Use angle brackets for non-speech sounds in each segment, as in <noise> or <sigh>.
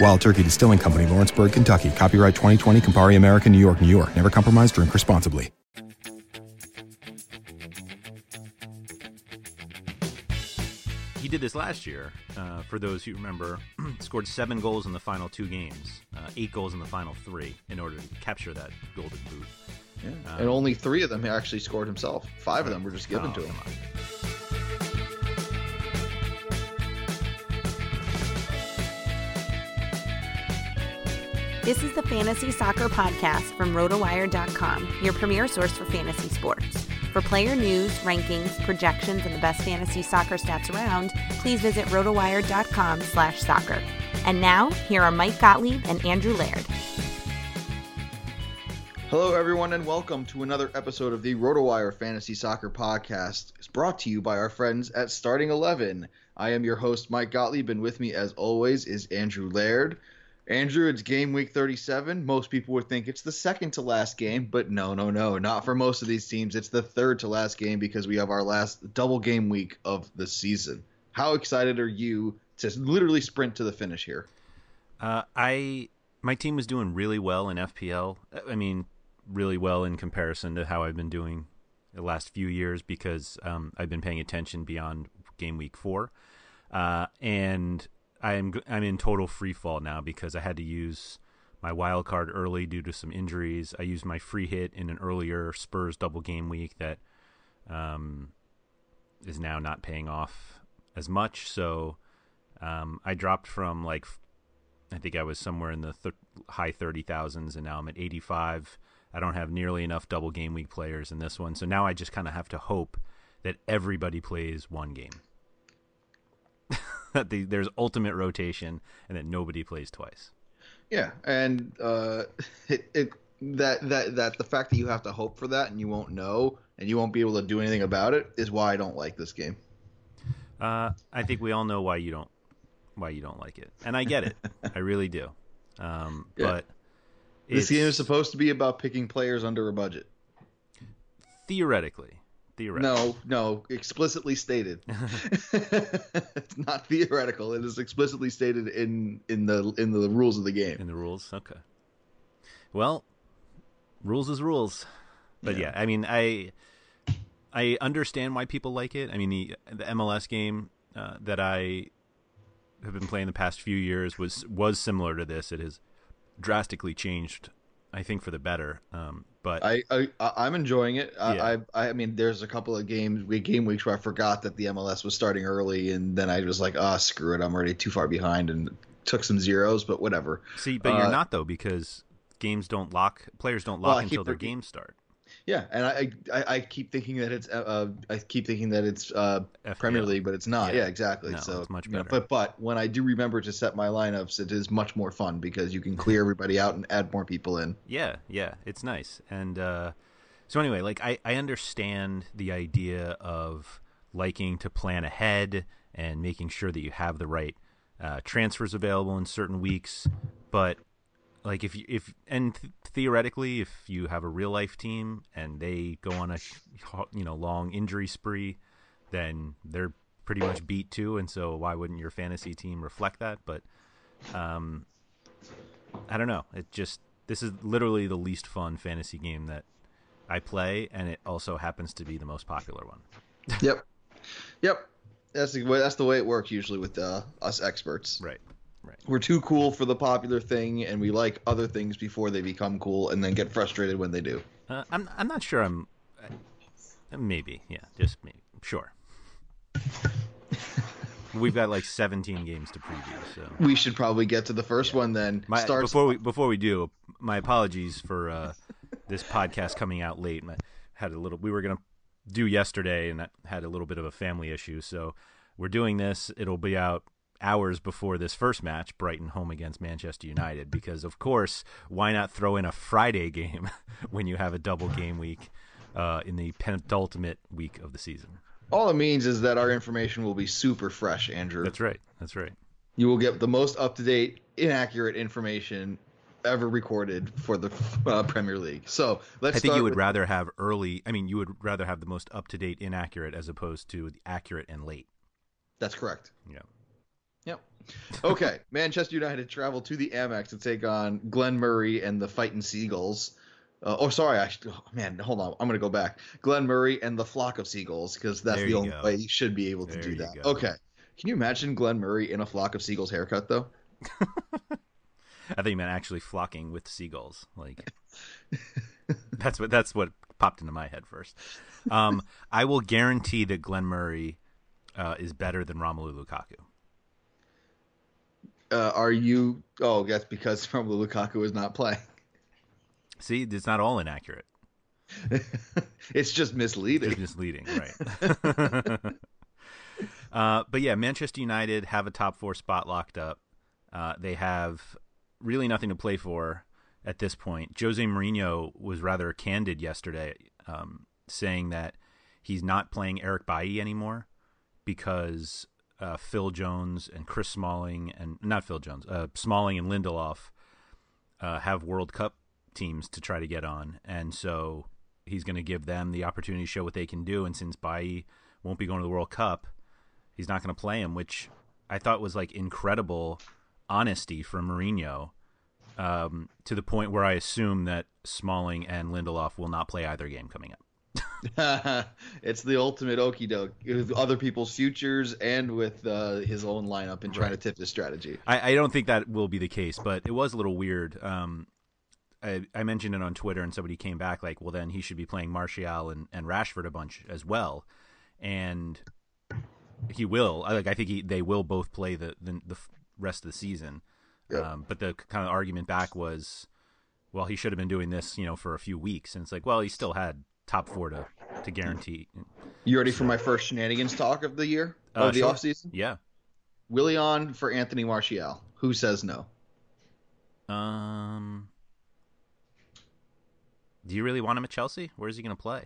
Wild Turkey Distilling Company, Lawrenceburg, Kentucky. Copyright 2020, Campari American, New York, New York. Never compromise, drink responsibly. He did this last year. Uh, for those who remember, <clears throat> scored seven goals in the final two games, uh, eight goals in the final three, in order to capture that golden boot. Yeah. Um, and only three of them he actually scored himself. Five of them were just given oh, to him. This is the Fantasy Soccer Podcast from RotoWire.com, your premier source for fantasy sports. For player news, rankings, projections, and the best fantasy soccer stats around, please visit RotoWire.com slash soccer. And now, here are Mike Gottlieb and Andrew Laird. Hello, everyone, and welcome to another episode of the RotoWire Fantasy Soccer Podcast. It's brought to you by our friends at Starting 11. I am your host, Mike Gottlieb, and with me, as always, is Andrew Laird. Andrew, it's game week 37. Most people would think it's the second to last game, but no, no, no. Not for most of these teams. It's the third to last game because we have our last double game week of the season. How excited are you to literally sprint to the finish here? Uh, I my team was doing really well in FPL. I mean, really well in comparison to how I've been doing the last few years because um, I've been paying attention beyond game week four, uh, and I'm I'm in total free fall now because I had to use my wild card early due to some injuries. I used my free hit in an earlier Spurs double game week that um, is now not paying off as much. So um, I dropped from like I think I was somewhere in the th- high thirty thousands, and now I'm at eighty five. I don't have nearly enough double game week players in this one, so now I just kind of have to hope that everybody plays one game that <laughs> the, there's ultimate rotation and that nobody plays twice. Yeah, and uh, <laughs> it, it that that that the fact that you have to hope for that and you won't know and you won't be able to do anything about it is why I don't like this game. Uh, I think we all know why you don't why you don't like it, and I get it. <laughs> I really do. Um, yeah. But this game is supposed to be about picking players under a budget. Theoretically, theoretical. No, no, explicitly stated. it's <laughs> <laughs> not theoretical. It is explicitly stated in in the in the rules of the game. In the rules, okay. Well, rules is rules. But yeah, yeah I mean, I I understand why people like it. I mean, the the MLS game uh, that I have been playing the past few years was was similar to this. It has drastically changed, I think, for the better. Um, but I, I I'm enjoying it. Yeah. I, I I mean, there's a couple of games, we game weeks where I forgot that the MLS was starting early, and then I was like, ah, screw it, I'm already too far behind, and took some zeros, but whatever. see, but uh, you're not though because games don't lock. Players don't lock I keep until their games start. Yeah, and I I, I keep thinking that it's uh, uh I keep thinking that it's uh Premier League, but it's not. Yeah. Yeah, exactly. No, so it's much you know, better. but but when I do remember to set my lineups, it is much more fun because you can <laughs> clear everybody out and add more people in. Yeah, yeah, it's nice. And uh, so anyway, like I, I understand the idea of liking to plan ahead and making sure that you have the right uh, transfers available in certain weeks. But like if you if and th- theoretically, if you have a real life team and they go on a you know long injury spree, then they're pretty much beat too. And so why wouldn't your fantasy team reflect that? But um, I don't know. It just this is literally the least fun fantasy game that I play, and it also happens to be the most popular one. yep, yep. That's the way. That's the way it works usually with uh, us experts. Right. Right. We're too cool for the popular thing, and we like other things before they become cool, and then get frustrated when they do. Uh, I'm I'm not sure. I'm uh, maybe yeah, just maybe sure. We've got like 17 games to preview, so We should probably get to the first one then. my, Starts before we before we do, my apologies for uh, this podcast coming out late. My, had a little. We were gonna do yesterday, and that had a little bit of a family issue, so we're doing this. It'll be out hours before this first match, Brighton home against Manchester United, because of course, why not throw in a Friday game <laughs> when you have a double game week uh, in the penultimate week of the season? All it means is that our information will be super fresh, Andrew. That's right. That's right. You will get the most up to date, inaccurate information ever recorded for the uh, Premier League. So let's. I think you would with- rather have early. I mean, you would rather have the most up to date inaccurate as opposed to the accurate and late. That's correct. Yeah. Yep. <laughs> Okay. Manchester United travel to the Amex to take on Glenn Murray and the Fighting Seagulls. Uh, oh, sorry. I should, oh, man, hold on. I'm gonna go back. Glenn Murray and the flock of seagulls because that's There the only go. way you should be able to There do that. go. Okay. Can you imagine Glenn Murray in a flock of seagulls haircut though? <laughs> I think you meant actually flocking with seagulls. Like <laughs> that's what that's what popped into my head first. Um, I will guarantee that Glenn Murray uh, is better than Romelu Lukaku. Uh, are you? Oh, that's because <laughs> Romelu Lukaku is not playing. See, it's not all inaccurate. <laughs> it's just misleading. It's misleading, right? <laughs> uh, but yeah, Manchester United have a top four spot locked up. Uh, they have really nothing to play for at this point. Jose Mourinho was rather candid yesterday, um, saying that he's not playing Eric Bailly anymore because uh, Phil Jones and Chris Smalling and not Phil Jones, uh, Smalling and Lindelof uh, have World Cup teams to try to get on, and so he's going to give them the opportunity to show what they can do. And since Bailly won't be going to the World Cup, he's not going to play him, which I thought was like incredible honesty from Mourinho. Um, to the point where I assume that Smalling and Lindelof will not play either game coming up. <laughs> it's the ultimate okey doke with other people's futures and with uh, his own lineup and trying Right. to tip his strategy. I, I don't think that will be the case, but it was a little weird. Um, I, I mentioned it on Twitter, and somebody came back like, "Well, then he should be playing Martial and, and Rashford a bunch as well," and he will. I Like, I think he, they will both play the, the the rest of the season. Yep. Um, but the kind of argument back was, well, he should have been doing this, you know, for a few weeks, and it's like, well, he still had top four to to guarantee. You ready for my first shenanigans talk of the year Uh, of the sure. offseason? Yeah. Willian for Anthony Martial. Who says no? Um. Do you really want him at Chelsea? Where is he going to play?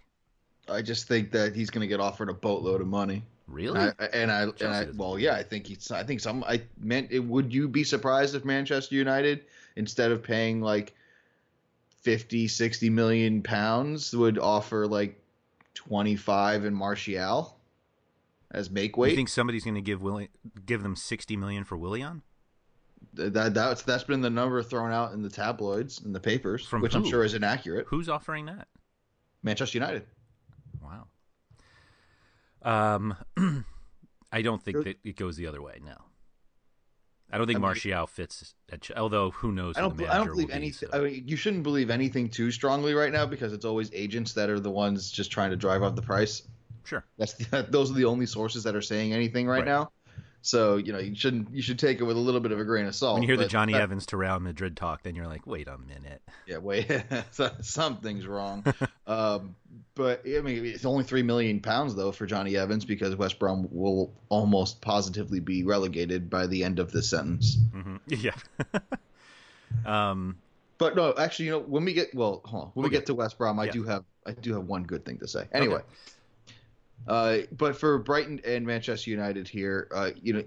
I just think that he's going to get offered a boatload of money. Really? And I, and I, and I well, yeah. I think he's. I think some. I meant. It, would you be surprised if Manchester United, instead of paying like 50, 60 million pounds, would offer like 25 in Martial as make weight? You think somebody's going to give Willi- give them sixty million for Willian? that that's that's been the number thrown out in the tabloids and the papers, From which I'm sure is inaccurate. Who's offering that? Manchester United. Wow. Um, <clears throat> I don't think that it goes the other way. No. I don't think I mean- Martial fits. Although who knows? I don't. I don't believe be, anything. so- I mean, you shouldn't believe anything too strongly right now because it's always agents that are the ones just trying to drive up the price. Sure. That's the, <laughs> those are the only sources that are saying anything right, Right. now. So you know you shouldn't. You should take it with a little bit of a grain of salt. when you hear the Jonny that- Evans to Real Madrid talk, then you're like, wait a minute. Yeah, wait, <laughs> something's wrong. <laughs> um, but I mean, it's only three million pounds though for Jonny Evans because West Brom will almost positively be relegated by the end of this sentence. hmm <laughs> Yeah. um. But no, actually, you know, when we get well, hold on. when we Okay. get to West Brom, I Yeah. do have I do have one good thing to say. Anyway, uh, but for Brighton and Manchester United here, uh, you know,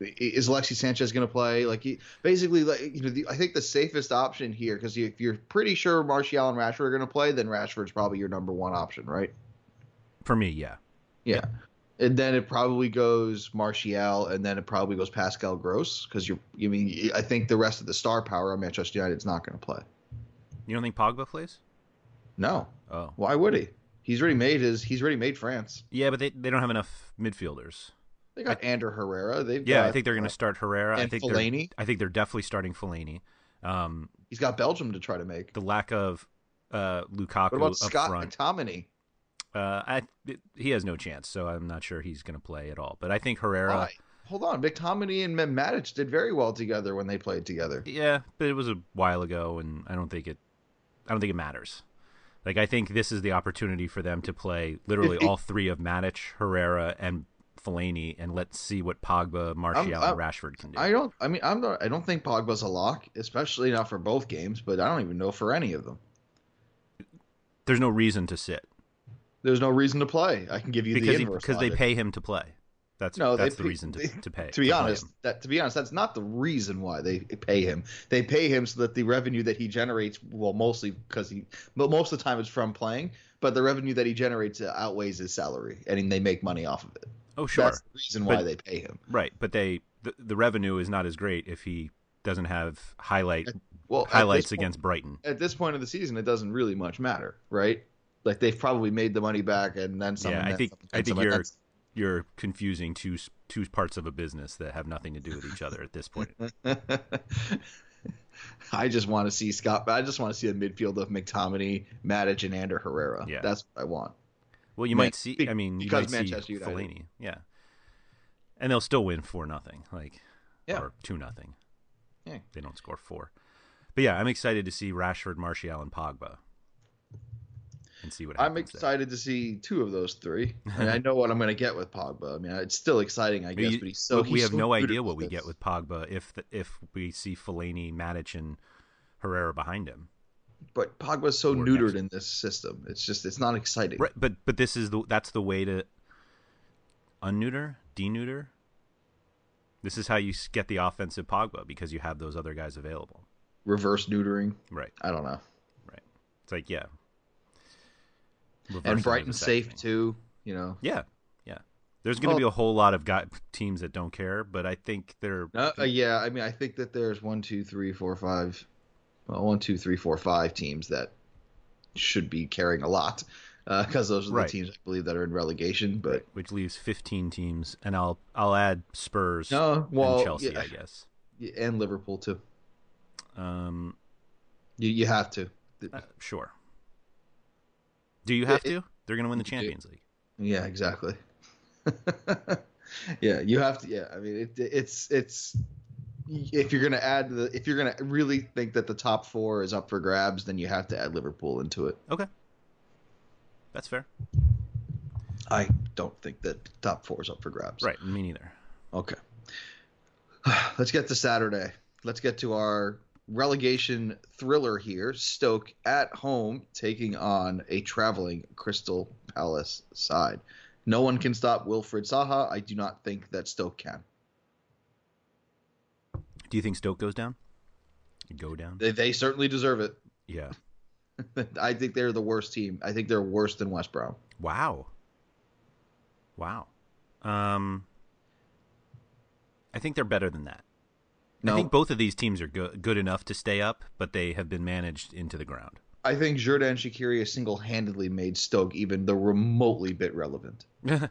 is Alexi Sanchez going to play? Like, he, basically, like you know, the, I think the safest option here because if you're pretty sure Martial and Rashford are going to play, then Rashford's probably your number one option, right? For me, yeah. Yeah. And then it probably goes Martial, and then it probably goes Pascal Gross because you're. You mean I think the rest of the star power on Manchester United is not going to play. You don't think Pogba plays? No, Oh. Why would he? He's already made his. He's already made France. Yeah, but they they don't have enough midfielders. They got Ander Herrera. They've Yeah, I think they're going to start Herrera. I think Fellaini. they're I think they're definitely starting Fellaini. Um, He's got Belgium to try to make. the lack of uh, Lukaku What about up Scott front. McTominay? Uh, I, he has no chance, so I'm not sure he's going to play at all. But I think Herrera. Hold on, McTominay and Matic did very well together when they played together. Yeah, but it was a while ago, and I don't think it. I don't think it matters. Like I think this is the opportunity for them to play literally all three of Matic, Herrera, and Fellaini, and let's see what Pogba, Martial, I'm- and Rashford can do. I don't. I mean, I'm not. I don't think Pogba's a lock, especially not for both games. But I don't even know for any of them. There's no reason to sit There's no reason to play. I can give you because the he, inverse because they pay him to play. That's No, they that's the pay- reason to, to pay. To be play honest, him. that to be honest, that's not the reason why they pay him. They pay him so that the revenue that he generates, well, mostly because he, but most of the time it's from playing. But the revenue that he generates uh, outweighs his salary, and they make money off of it. oh sure, That's the reason why But- they pay him. right, but they the, the revenue is not as great if he doesn't have highlight Well, highlights point- against Brighton. At this point of the season, it doesn't really much matter, right? Like they've probably made the money back, and then some. Yeah, I think I think you're you're confusing two two parts of a business that have nothing to do with each other at this point. <laughs> I just want to see Scott. I just want to see a midfield of McTominay, Matic, and Ander Herrera. Yeah. That's what I want. Well, you Man- might see. I mean, you might see Manchester United. Fellaini, yeah, and they'll still win four nothing, like Yeah. or two nothing. Yeah. They don't score four, but yeah, I'm excited to see Rashford, Martial, and Pogba, and see what I'm happens. there. excited to see two of those three. And I know what I'm going to get with Pogba. I mean, it's still exciting, I guess, You- but he's so. we he's have so no idea what we get with Pogba if the, if we see Fellaini, Matic, and Herrera behind him. But Pogba's so Or neutered next- in this system. It's just, it's not exciting. Right, but but this is the that's the way to unneuter, deneuter. This is how you get the offensive Pogba because you have those other guys available. Reverse neutering. Right, I don't know. right. It's like yeah. Reversing And the Brighton's safe vasectomy. too. You know. Yeah, yeah. There's going to Well- be a whole lot of guy, teams that don't care, but I think they're Uh, uh, yeah, I mean, I think that there's one, two, three, four, five, well, one, two, three, four, five teams that should be caring a lot because those are the Right. teams I believe that are in relegation. But which leaves 15 teams, and I'll I'll add Spurs no, well, and Chelsea, yeah, I guess. and Liverpool too. Um, You you have to. uh, sure. Do you have It- to? They're going to win the. Champions League. Yeah, exactly. <laughs> yeah, you have to. Yeah, I mean, it, it's it's if you're gonna add the if you're gonna really think that the top four is up for grabs, then you have to add Liverpool into it. Okay, that's fair. I don't think that top four is up for grabs. Right, me neither. Okay. <sighs> Let's get to Saturday. Let's get to our relegation thriller here. Stoke at home taking on a traveling Crystal Palace side. No one can stop Wilfred Zaha. I do not think that Stoke can. Do you think Stoke goes down? Go down? They, they certainly deserve it. Yeah. <laughs> I think they're the worst team. I think they're worse than West Brom. Wow. Wow. Um, I think they're better than that. No, I think both of these teams are good, good enough to stay up, but they have been managed into the ground. I think Xherdan Shaqiri has single-handedly made Stoke even the remotely bit relevant. <laughs>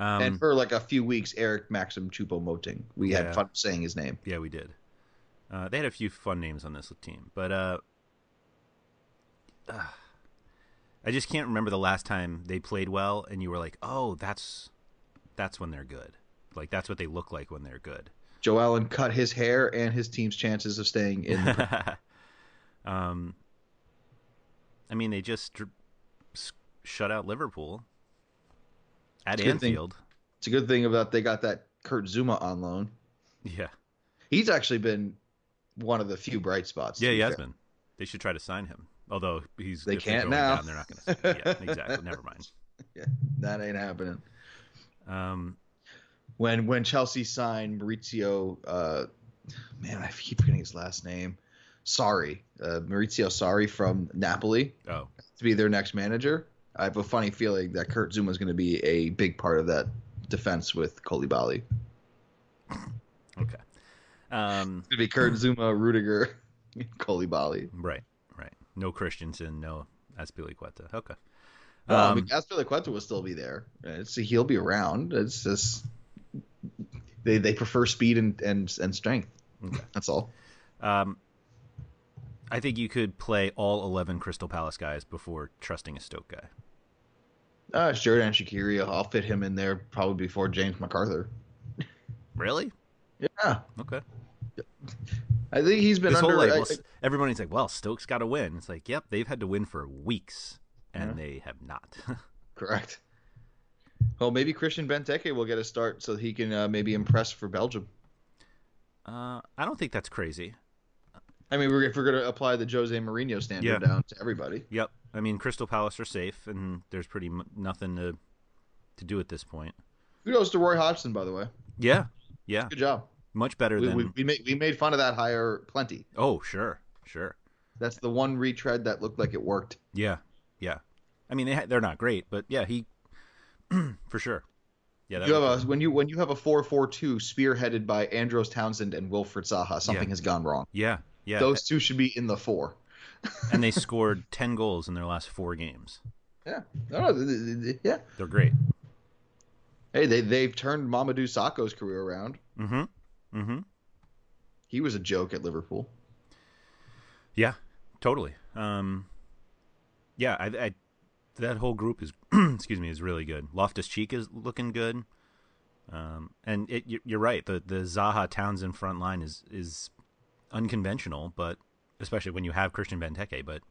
Um, and for like a few weeks, Eric Maxim Choupo-Moting. We Yeah. had fun saying his name. yeah, we did. Uh, they had a few fun names on this team, but uh, ah, I just can't remember the last time they played well, and you were like, "Oh, that's that's when they're good." Like that's what they look like when they're good. Joe Allen cut his hair and his team's chances of staying in. The, <laughs> um, I mean, they just dr- shut out Liverpool at It's a good thing. Anfield. it's a good thing about they got that Kurt Zouma on loan. Yeah, He's actually been one of the few bright spots. yeah, he has fair. been. They should try to sign him. Although he's They can't now. Down, they're not going to. Yeah, exactly. Never mind. <laughs> Yeah, That ain't happening. Um, When when Chelsea signed Maurizio, uh, man, I keep forgetting his last name. Sorry, uh, Maurizio Sarri from Napoli oh, to be their next manager. I have a funny feeling that Kurt Zouma is going to be a big part of that defense with Koulibaly. okay. Um, It's going to be Kurt Zouma, Rudiger, <laughs> Koulibaly. right, right. No Christensen, no Azpilicueta. Okay. Well, I Um, mean, Azpilicueta will still be there. It's, he'll be around. It's just they they prefer speed and and, and strength. Okay. That's all. Um, I think you could play all 11 Crystal Palace guys before trusting a Stoke guy. Uh, it's Xherdan Shaqiri. I'll fit him in there probably before James McArthur. Really? Yeah, Okay. I think he's been This under. whole like, I- well, everybody's like, well, Stoke's got to win. It's like, yep, they've had to win for weeks, and they have not. <laughs> correct. Well, maybe Christian Benteke will get a start so he can uh, maybe impress for Belgium. uh, I don't think that's crazy. I mean, we're, if we're going to apply the Jose Mourinho standard Yeah. down to everybody, Yep. I mean, Crystal Palace are safe, and there's pretty m- nothing to to do at this point. kudos to Roy Hodgson, by the way. Yeah. Yeah. Good job. Much better We, than. we, we made we made fun of that hire plenty. Oh, sure. Sure. That's the one retread that looked like it worked. Yeah. Yeah. I mean, they ha- they're not great, but yeah, he <clears throat> for sure. Yeah. You have a when you when you have a four four two spearheaded by Andros Townsend and Wilfred Zaha, something Yeah. has gone wrong. yeah. Yeah. Those two should be in the four. <laughs> and they scored 10 goals in their last four games. Yeah, no, no, yeah. They're great. Hey, they they've turned Mamadou Sakho's career around. Mm-hmm. Mm-hmm. He was a joke at Liverpool. Yeah, totally. Um, yeah, I, I that whole group is <clears throat> excuse me is really good. Loftus Cheek is looking good. Um, and it, you- you're right. The the Zaha Townsend front line is is unconventional, but especially when you have Christian Benteke, but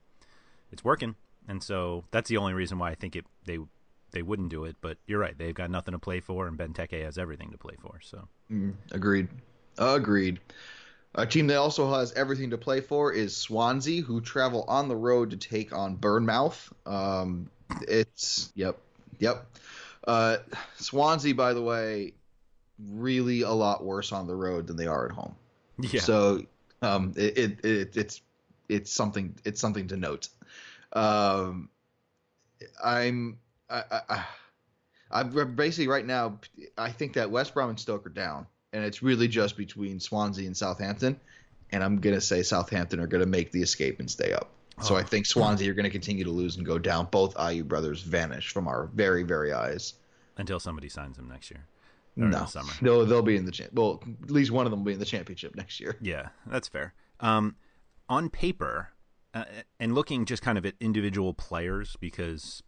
it's working. And so that's the only reason why I think it they they wouldn't do it. But you're right. They've got nothing to play for, and Benteke has everything to play for. So Mm, agreed. Agreed. A team that also has everything to play for is Swansea, who travel on the road to take on Bournemouth. Um, it's yep, yep. Uh, Swansea, by the way, really a lot worse on the road than they are at home. yeah, So um, it, it, it it's it's something it's something to note. Um, I'm I, I, I I'm basically right now. I think that West Brom and Stoke are down, and it's really just between Swansea and Southampton. And I'm gonna say Southampton are gonna make the escape and stay up. So Oh. I think Swansea are gonna continue to lose and go down. Both Ayew brothers vanish from our very very eyes. until somebody signs them next year. No, summer. they'll they'll be in the champ. Well, at least one of them will be in the championship next year. Yeah, that's fair. Um, on paper, uh, and looking just kind of at individual players because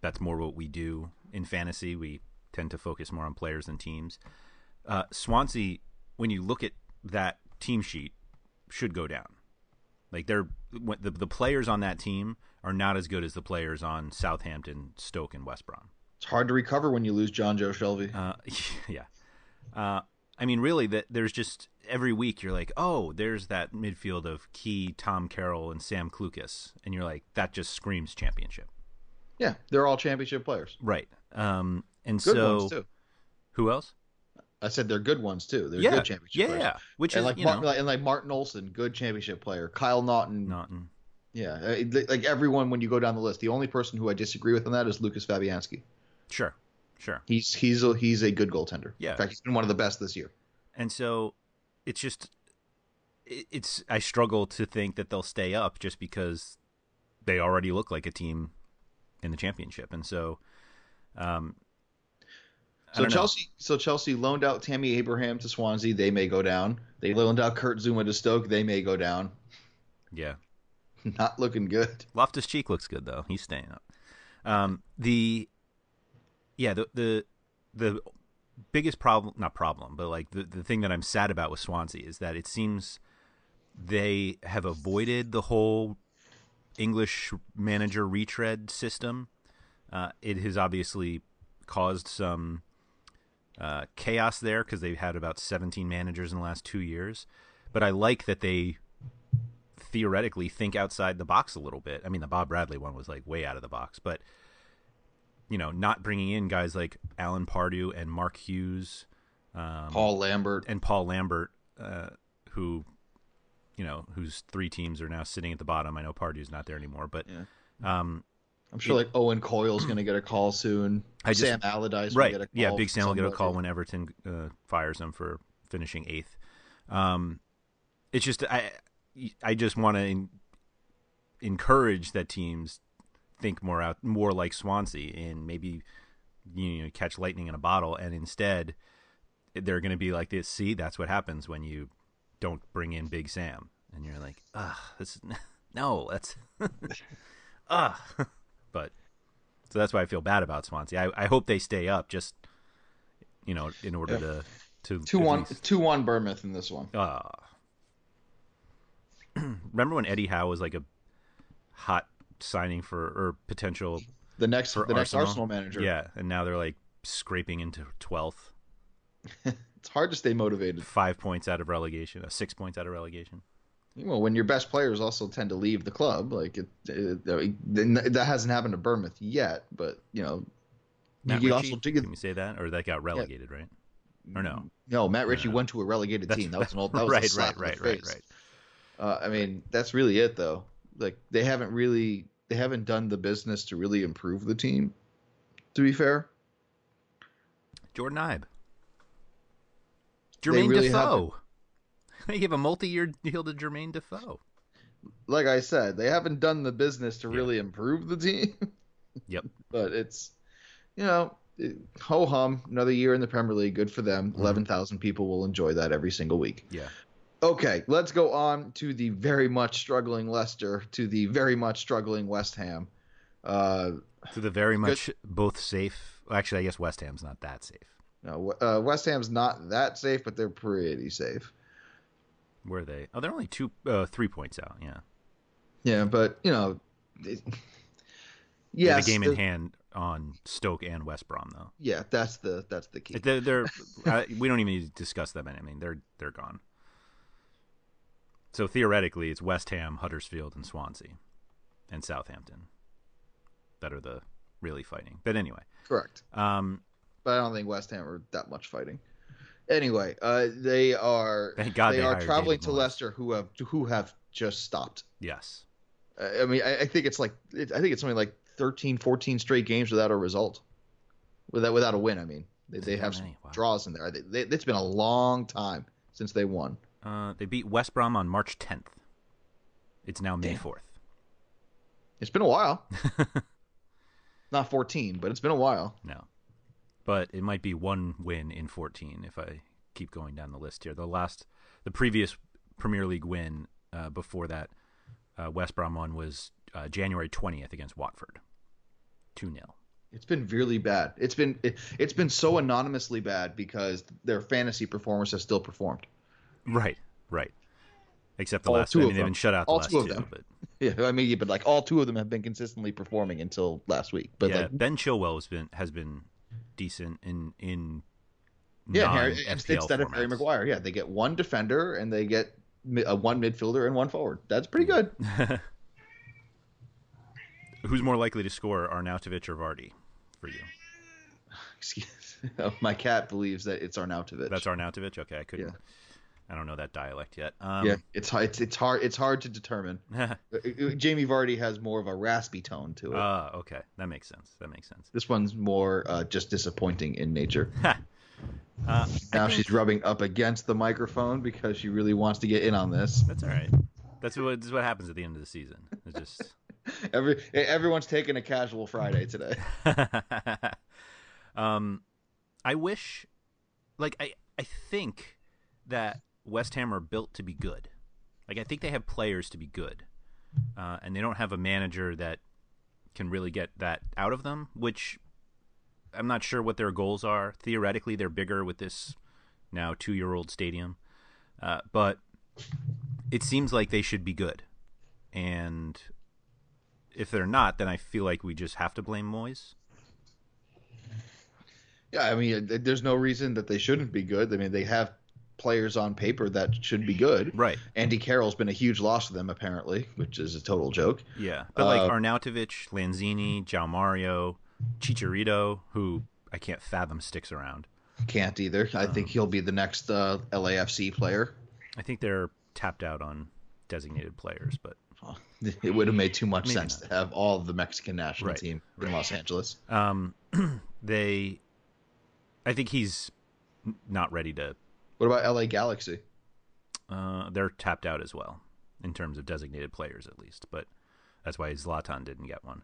that's more what we do in fantasy. We tend to focus more on players than teams. Uh, Swansea, when you look at that team sheet, should go down. Like they're the the players on that team are not as good as the players on Southampton, Stoke, and West Brom. It's hard to recover when you lose Jonjo Shelvey. Uh, <laughs> yeah. Uh, I mean, really, that there's just every week you're like, oh, there's that midfield of Ki, Tom Carroll, and Sam Clucas, and you're like, that just screams championship, Yeah, they're all championship players. right? Um, and Good so who else? I said they're good ones too. They're yeah, good championship yeah, players. yeah. Which and is like, you Mar- know, like- and like Martin Olsson, good championship player. Kyle Naughton, Naughton. yeah, uh, like everyone when you go down the list. The only person who I disagree with on that is Lucas Fabianski. Sure, sure. He's he's a, he's a good goaltender. Yeah. in fact, he's been one of the best this year. And so it's just it's I struggle to think that they'll stay up just because they already look like a team in the championship. And so um So. Chelsea, so Chelsea loaned out Tammy Abraham to Swansea. They may go down. They loaned out Kurt Zouma to Stoke. They may go down. Yeah. <laughs> Not looking good. Loftus Cheek looks good though. He's staying up. Um, the yeah the the the biggest problem not problem but like the the thing that I'm sad about with Swansea is that it seems they have avoided the whole English manager retread system. Uh, it has obviously caused some uh, chaos there because they've had about 17 managers in the last two years. But I like that they theoretically think outside the box a little bit. I mean, the Bob Bradley one was like way out of the box, but you know, not bringing in guys like Alan Pardew and Mark Hughes, um, Paul Lambert. and Paul Lambert, uh, who you know, whose three teams are now sitting at the bottom. I know Pardew's not there anymore, but um, I'm sure like Owen Coyle's going to get a call soon. I just- Sam Allardyce will right, get a call. yeah, Big Sam will get a call when Everton uh, fires him for finishing eighth. Um, it's just I, I just want to en- encourage that teams think more out more like Swansea and maybe you know catch lightning in a bottle, and instead they're going to be like this. See, that's what happens when you don't bring in Big Sam, and you're like, ah, this is <laughs> no, that's <laughs> ah, <laughs> but so that's why I feel bad about Swansea. I, I hope they stay up, just you know, in order to to Two one, least- two one Bournemouth in this one. Ah. <clears throat> remember when Eddie Howe was like a hot signing for or potential The next, for the next Arsenal? Arsenal manager. Yeah, and now they're like scraping into twelfth, <laughs> it's hard to stay motivated. five points out of relegation, uh, six points out of relegation. Well, when your best players also tend to leave the club, like it, it, it- that hasn't happened to Bournemouth yet, but you know, Matt you Ritchie, also do can we say that, or that got relegated, right? Or no? no. Matt Ritchie went to a relegated That's- team. That was an old, that <laughs> was right, right, right, right, right. Uh, I mean, that's really it, though. Like they haven't really, they haven't done the business to really improve the team. To be fair, Jordan Ibe, Jermaine really Defoe. <laughs> They give a multi-year deal to Jermaine Defoe. like I said, they haven't done the business to really improve the team. <laughs> Yep. but it's, you know, ho hum, another year in the Premier League, good for them. Mm-hmm. Eleven thousand people will enjoy that every single week. Yeah. Okay, let's go on to the very much struggling Leicester, to the very much struggling West Ham. Uh, To the very much both safe. Actually, I guess West Ham's not that safe. no, uh, West Ham's not that safe, but they're pretty safe. Where are they? Oh, they're only two, uh, three points out. Yeah. Yeah, but you know, it, have yes, game in hand on Stoke and West Brom, though. Yeah, that's the that's the key. They're, they're uh, we don't even need to discuss them. I mean, they're they're gone. So theoretically, it's West Ham, Huddersfield, and Swansea, and Southampton that are the really fighting. But anyway, Correct. um, but I don't think West Ham are that much fighting. Anyway, uh, they are Thank God they, they are traveling David to. Leicester, who have who have just stopped. yes, Uh, I mean, I, I think it's like it, I think it's something like 13, 14 straight games without a result, without without a win. I mean, they, they have some? Wow. draws in there. They, they, it's been a long time since they won. uh, they beat West Brom on March 10th. It's now May 4th. It's been a while. <laughs> Not fourteen, but it's been a while. No. But it might be one win in 14 if I keep going down the list here. The last, the previous Premier League win uh, before that uh, West Brom one was uh, January 20th against Watford. 2 0. It's been really bad. It's been it, it's been so anonymously bad because their fantasy performers have still performed. Right, right. Except the All last two I of mean, they've them. been shut out the All last two of two. them. But <laughs> Yeah, I mean, but like all two of them have been consistently performing until last week. But yeah, like, Ben Chilwell has been has been decent in in yeah, Harry, instead of Harry. Maguire, yeah, they get one defender and they get uh, one midfielder and one forward. That's pretty good. <laughs> Who's more likely to score, Arnautovic or Vardy for you? <laughs> Excuse- <laughs> My cat believes that it's Arnautovic. That's Arnautovic. Okay, I couldn't. Yeah. I don't know that dialect yet. Um, yeah, it's hard. It's, it's hard. It's hard to determine. <laughs> Uh, uh, Jamie Vardy has more of a raspy tone to it. Ah, okay, that makes sense. That makes sense. this one's more uh, just disappointing in nature. <laughs> uh, Now she's rubbing up against the microphone because she really wants to get in on this. That's all right. That's what this is what happens at the end of the season. It's just <laughs> Every everyone's taking a casual Friday today. um, I wish, like I I think that West Ham are built to be good. Like I think they have players to be good, uh, and they don't have a manager that can really get that out of them. Which I'm not sure what their goals are. Theoretically, they're bigger with this now two year old stadium, uh, but it seems like they should be good. And if they're not, then I feel like we just have to blame Moyes. Yeah, I mean, there's no reason that they shouldn't be good. I mean, they have players on paper that should be good. Right. Andy Carroll's been a huge loss to them apparently, which is a total joke. Yeah, but like Uh, Arnautovic, Lanzini, Joao Mario, Chicharito, who I can't fathom sticks around. Can't either. I Um, think he'll be the next uh, LAFC player. I think they're tapped out on designated players, but <laughs> It would have made too much Maybe sense not. to have all of the Mexican national Right, team in Los Angeles. um, <clears throat> they, I think he's not ready to. What about LA Galaxy? Uh, they're tapped out as well in terms of designated players, at least. But that's why Zlatan didn't get one.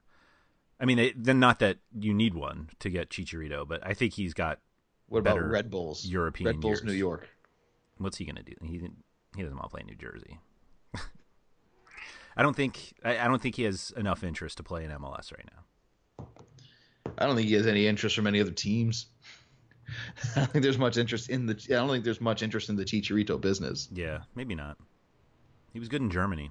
I mean, they, then not that you need one to get Chicharito, but I think he's got. What about Red Bulls? European Red Bulls years. New York. What's he gonna do? He he doesn't want to play in New Jersey. <laughs> I don't think I, I don't think he has enough interest to play in MLS right now. I don't think he has any interest from any other teams. <laughs> I don't think there's much interest in the. I don't think there's much interest in the Chicharito business. Yeah, maybe not. He was good in Germany.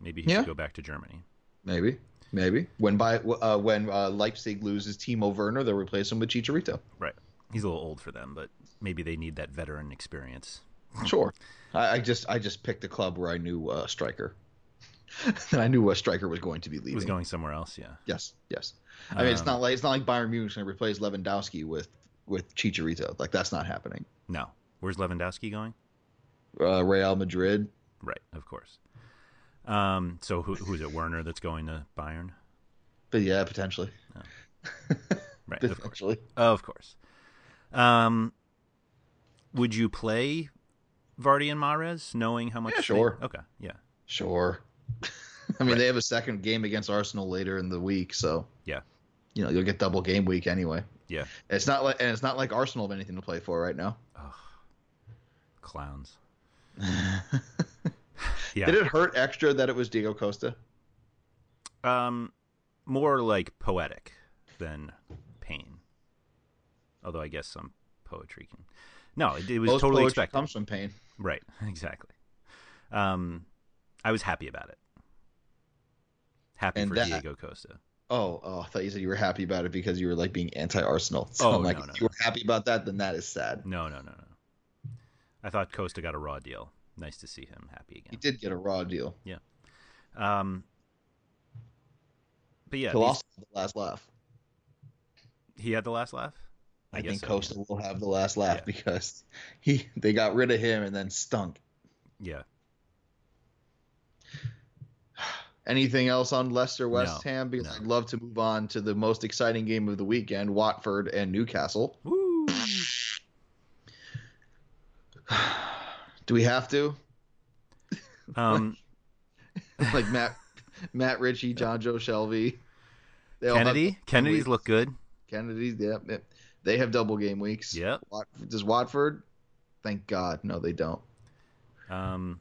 Maybe he Yeah. should go back to Germany. Maybe, maybe when by uh, when uh, Leipzig loses Timo Werner, they'll replace him with Chicharito. Right. He's a little old for them, but maybe they need that veteran experience. Sure. I, I just I just picked a club where I knew uh, striker. <laughs> and I knew a striker was going to be He leaving. was going somewhere else, yeah. Yes, yes. I mean, it's Um, not like it's not like Bayern Munich's going to replace Lewandowski with with Chicharito. Like that's not happening. No. Where's Lewandowski going? Uh, Real Madrid. Right, of course. Um, so who, who's it? Werner that's going to Bayern? But yeah, potentially. <laughs> Right, of course. Potentially. Of course. Um, would you play Vardy and Mahrez, knowing how much? Yeah, they- sure. Okay, yeah, Sure. <laughs> I mean, they have a second game against Arsenal later in the week, so yeah, you know you'll get double game week anyway. yeah. It's not like and it's not like Arsenal have anything to play for right now. Clowns. <laughs> <laughs> yeah. Did it hurt extra that it was Diego Costa? Um, more like poetic than pain. Although I guess some poetry can. No, it, it was Most totally expected. Comes from pain. Right, exactly. Um, I was happy about it. Happy And for that- Diego Costa. Oh, oh, I thought you said you were happy about it because you were like being anti-Arsenal. So Oh, I'm like, no, no, if you were happy about that, then that is sad. No, no, no, no. I thought Costa got a raw deal. Nice to see him happy again. He did get a raw deal. Yeah. Um, but yeah, He'll also have the last laugh. he had the last laugh. I, guess think so, Costa will have the last laugh Yeah. because he they got rid of him and then stunk. Yeah. Anything else on Leicester West No, Ham? Because no. I'd love to move on to the most exciting game of the weekend: Watford and Newcastle. Woo. <sighs> Do we have to? <laughs> Um, <laughs> like Matt, Matt Ritchie, Jonjo Shelvey, have Kennedy. Kennedy's weeks. look good. Kennedy's, yeah, yeah. they have double game weeks. Yeah. Does Watford? Thank God, no, they don't. Um,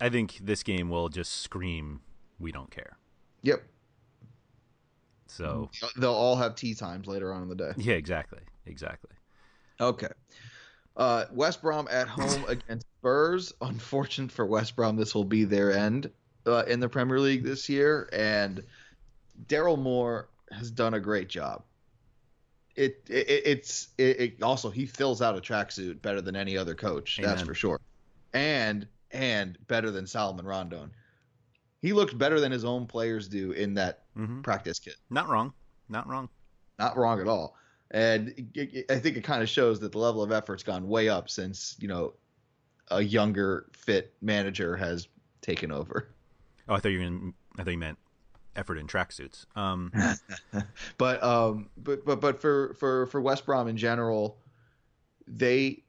I think this game will just scream, "We don't care." Yep, So they'll all have tea times later on in the day. <laughs> yeah, exactly, exactly. Okay. Uh, West Brom at home <laughs> against Spurs. Unfortunate for West Brom, this will be their end uh, in the Premier League this year. And Darren Moore has done a great job. It, it it's it, it also he fills out a tracksuit better than any other coach. That's for sure. And and better than Salomon Rondon. He looks better than his own players do in that hmm practice kit Not wrong. Not wrong. not wrong at all. And it, it- I think it kind of shows that the level of effort's gone way up since you know a younger, fit manager has taken over. Oh, I thought you gonna, I thought you meant effort in tracksuits. Um, <laughs> But um, but but but for for for West Brom in general, they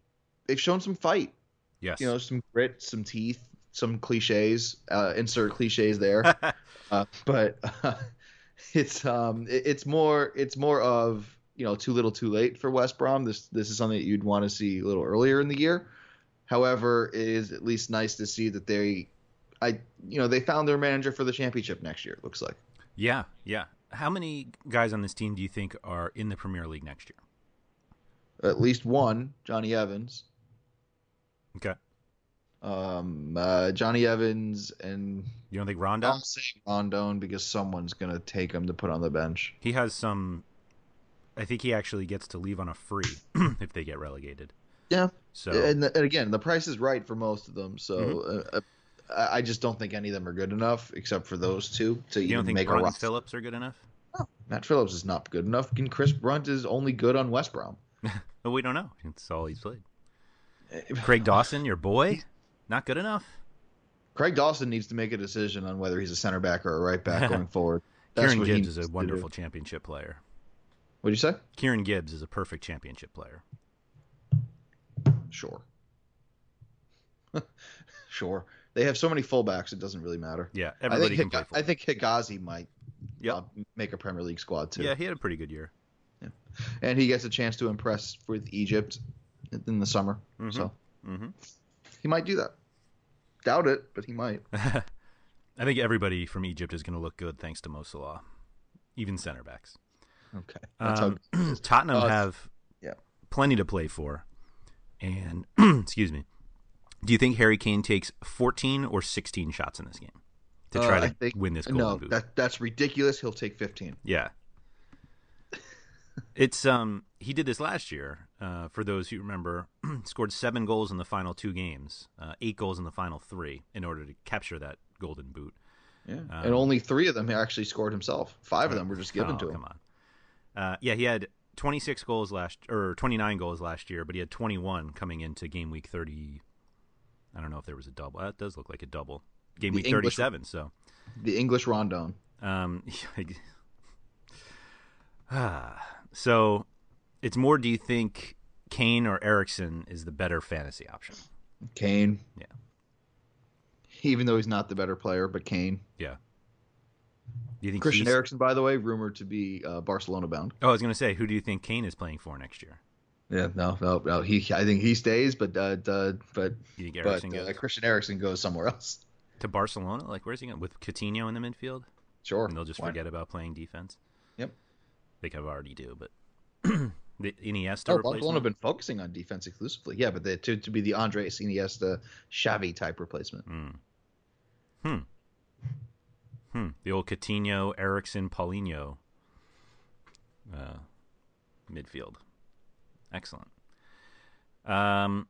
they've shown some fight. yes. You know, some grit, some teeth, some cliches. Uh, insert cliches there. <laughs> uh, but uh, it's um it- it's more it's more of you know too little, too late for West Brom. This this is something that you'd want to see a little earlier in the year. However, it is at least nice to see that they, I you know they found their manager for the championship next year. It looks like. Yeah, yeah. How many guys on this team do you think are in the Premier League next year? At least one, Jonny Evans. Okay. Um, uh, Jonny Evans and You don't think Rondon? I'm saying Rondon because someone's gonna take him to put on the bench. He has some. I think he actually gets to leave on a free <clears throat> if they get relegated. Yeah. So And, and again, the price is right for most of them. So Mm-hmm. uh, uh, I I just don't think any of them are good enough, except for those two, to you even don't think make a Brunt and roster. Phillips are good enough? Matt Phillips is not good enough, and Chris Brunt is only good on West Brom. <laughs> Well, we don't know. It's all he's played. <laughs> Craig Dawson, your boy, not good enough. Craig Dawson needs to make a decision on whether he's a center back or a right back <laughs> going forward. That's Kieran Gibbs is a wonderful championship player. What'd you say? Kieran Gibbs is a perfect championship player. Sure. <laughs> sure. They have so many fullbacks, it doesn't really matter. Yeah, I everybody think, can Higa- play. I think Hegazi might Yep. uh, make a Premier League squad too. Yeah, he had a pretty good year. and he gets a chance to impress with Egypt in the summer. So Mhm. He might do that. Doubt it, but he might. <laughs> I think everybody from Egypt is going to look good thanks to Mo Salah, even center backs. Okay, Um, <clears throat> Tottenham Uh, have yeah. plenty to play for, and <clears throat> excuse me. Do you think Harry Kane takes 14 or 16 shots in this game to try Uh, to think- win this golden No, boot? that that's ridiculous. He'll take 15. Yeah. <laughs> It's um he did this last year. Uh, for those who remember, <clears throat> scored seven goals in the final two games, uh, eight goals in the final three, in order to capture that golden boot. Yeah, Um, and only three of them he actually scored himself. Five of them were just given Oh, to him. Come on. Uh, yeah, he had 26 goals last or 29 goals last year, but he had 21 coming into game week 30. I don't know if there was a double. That does look like a double. Game The week English- 37. So, The English Rondon. um, <laughs> ah, <sighs> so it's more. Do you think Kane or Eriksen is the better fantasy option? Kane. Yeah. Even though he's not the better player, but Kane. Yeah. Do you think Christian he's- Eriksen, by the way, rumored to be uh, Barcelona bound. Oh, I was going to say, who do you think Kane is playing for next year? Yeah, no, no, no. He, I think he stays, but uh, uh, but You think but Eriksen uh, goes Christian Eriksen goes somewhere else. to Barcelona? Like, where's he going? With Coutinho in the midfield? Sure. and they'll just Why forget about playing defense. Yep. They kind of already do, but <clears throat> the Iniesta Oh. Barcelona have been focusing on defense exclusively. Yeah, but they, to to be the Andres Iniesta, Xavi type replacement. Hmm. Hmm. Hmm. The old Coutinho, Eriksen, Paulinho uh, midfield. Excellent. Um,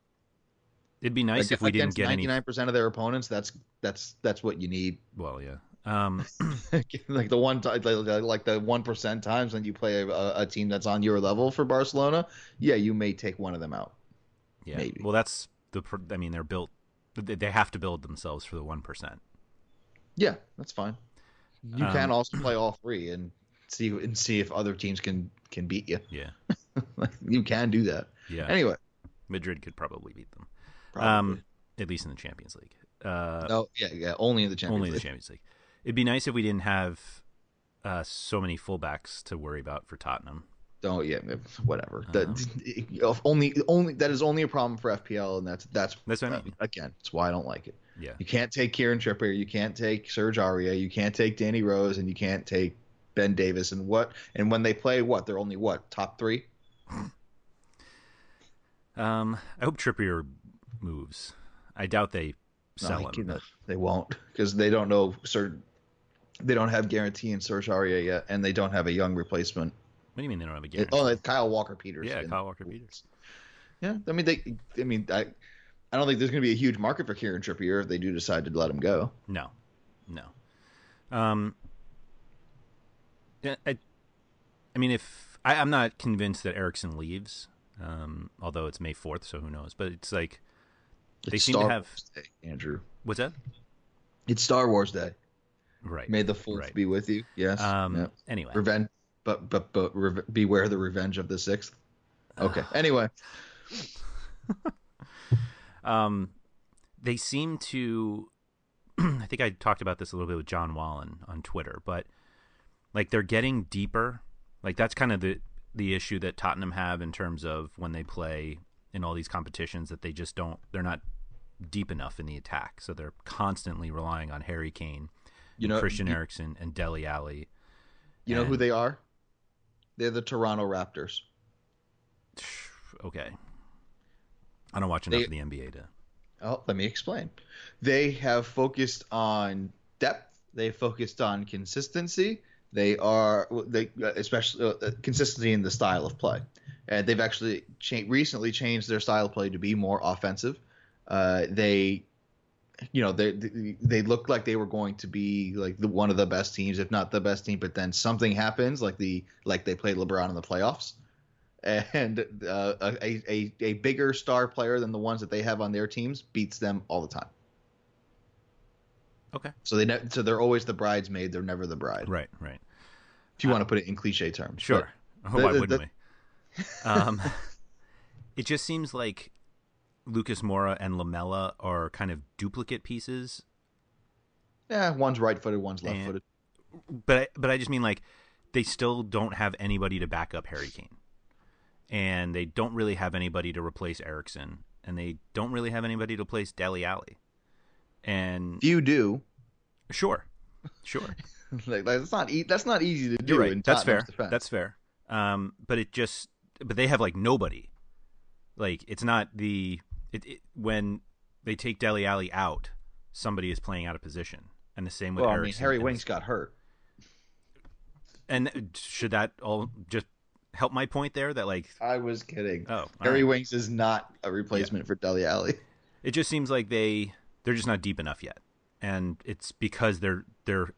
it'd be nice if we didn't get any. ninety nine percent of their opponents. That's that's that's what you need. Well, yeah. Um, <laughs> like the one time, like, like the one percent times when you play a, a team that's on your level for Barcelona, yeah, you may take one of them out. yeah. Maybe. Well, that's the. I mean, they're built. they- They have to build themselves for the one percent. Yeah, that's fine. You Um, can also play all three and see and see if other teams can can beat you. Yeah. Like, <laughs> you can do that. Yeah. Anyway, Madrid could probably beat them. probably. Um, at least in the Champions League. Uh, no, yeah, yeah, only in the Champions only in the Champions League. It'd be nice if we didn't have uh, so many fullbacks to worry about for Tottenham. Don't yeah, whatever. That Uh-huh. only only that is only a problem for FPL, and that's that's That's what I mean. again. That's why I don't like it. Yeah, You can't take Kieran Trippier, you can't take Serge Aurier, you can't take Danny Rose, and you can't take Ben Davies. And what? And when they play, what? They're only what top three? <sighs> um, I hope Trippier moves. I doubt they sell he him. but- They won't because they don't know Serge. They don't have guarantee in Serge Aurier yet, and they don't have a young replacement. What do you mean they don't have a It- guarantee? oh, it's Kyle Walker Peters. yeah, Kyle Walker Peters. Yeah, I mean they. I mean I. I don't think there's going to be a huge market for Kieran Trippier if they do decide to let him go. No, no. Um, I, I mean, if I, I'm not convinced that Eriksen leaves, um, although it's May fourth, so who knows? But it's like they It's seem to have. Wars Day, Andrew. What's that? It's Star Wars Day. Right. May the fourth Right. be with you. Yes. Um. Yeah. Anyway. Revenge, but but but rev- beware the revenge of the sixth. Okay. <sighs> anyway, <laughs> Um, they seem to. <clears throat> I think I talked about this a little bit with John Wallen on Twitter, but like they're getting deeper. Like that's kind of the the issue that Tottenham have in terms of when they play in all these competitions that they just don't they're not deep enough in the attack, so they're constantly relying on Harry Kane, You know, Christian Eriksen, and Dele Alli. You know who they are? They're the Toronto Raptors. <sighs> Okay, I don't watch enough They- of the NBA to. Oh, let me explain. They have focused on depth. They focused on consistency. They are they especially uh, consistency in the style of play, and they've actually cha- recently changed their style of play to be more offensive. Uh, they, you know, they they looked like they were going to be like the one of the best teams, if not the best team. But then something happens, like the like they played LeBron in the playoffs, and uh, a, a a bigger star player than the ones that they have on their teams beats them all the time. Okay. So they ne- so they're always the bridesmaid. They're never the bride. Right, right. If you want to put it in cliche terms. Sure. But <laughs> Oh, why the- wouldn't we? Um, <laughs> it just seems like Lucas Moura and Lamela are kind of duplicate pieces, yeah, one's right-footed, one's left-footed. but I, but I just mean like they still don't have anybody to back up Harry Kane, and they don't really have anybody to replace Eriksen, and they don't really have anybody to replace Dele Alli, and Few do. sure, sure, <laughs> like that's not e- that's not easy to do. right. That's fair. Defense. That's fair. Um, but it just but they have like nobody. Like it's not the it, it when they take Dele Alli out, somebody is playing out of position, and the same with well, I mean, Harry Winks got hurt. And should that all just help my point there? That like I was kidding. oh, Harry right. Winks is not a replacement for Dele Alli. it just seems like they they're just not deep enough yet, and it's because they're they're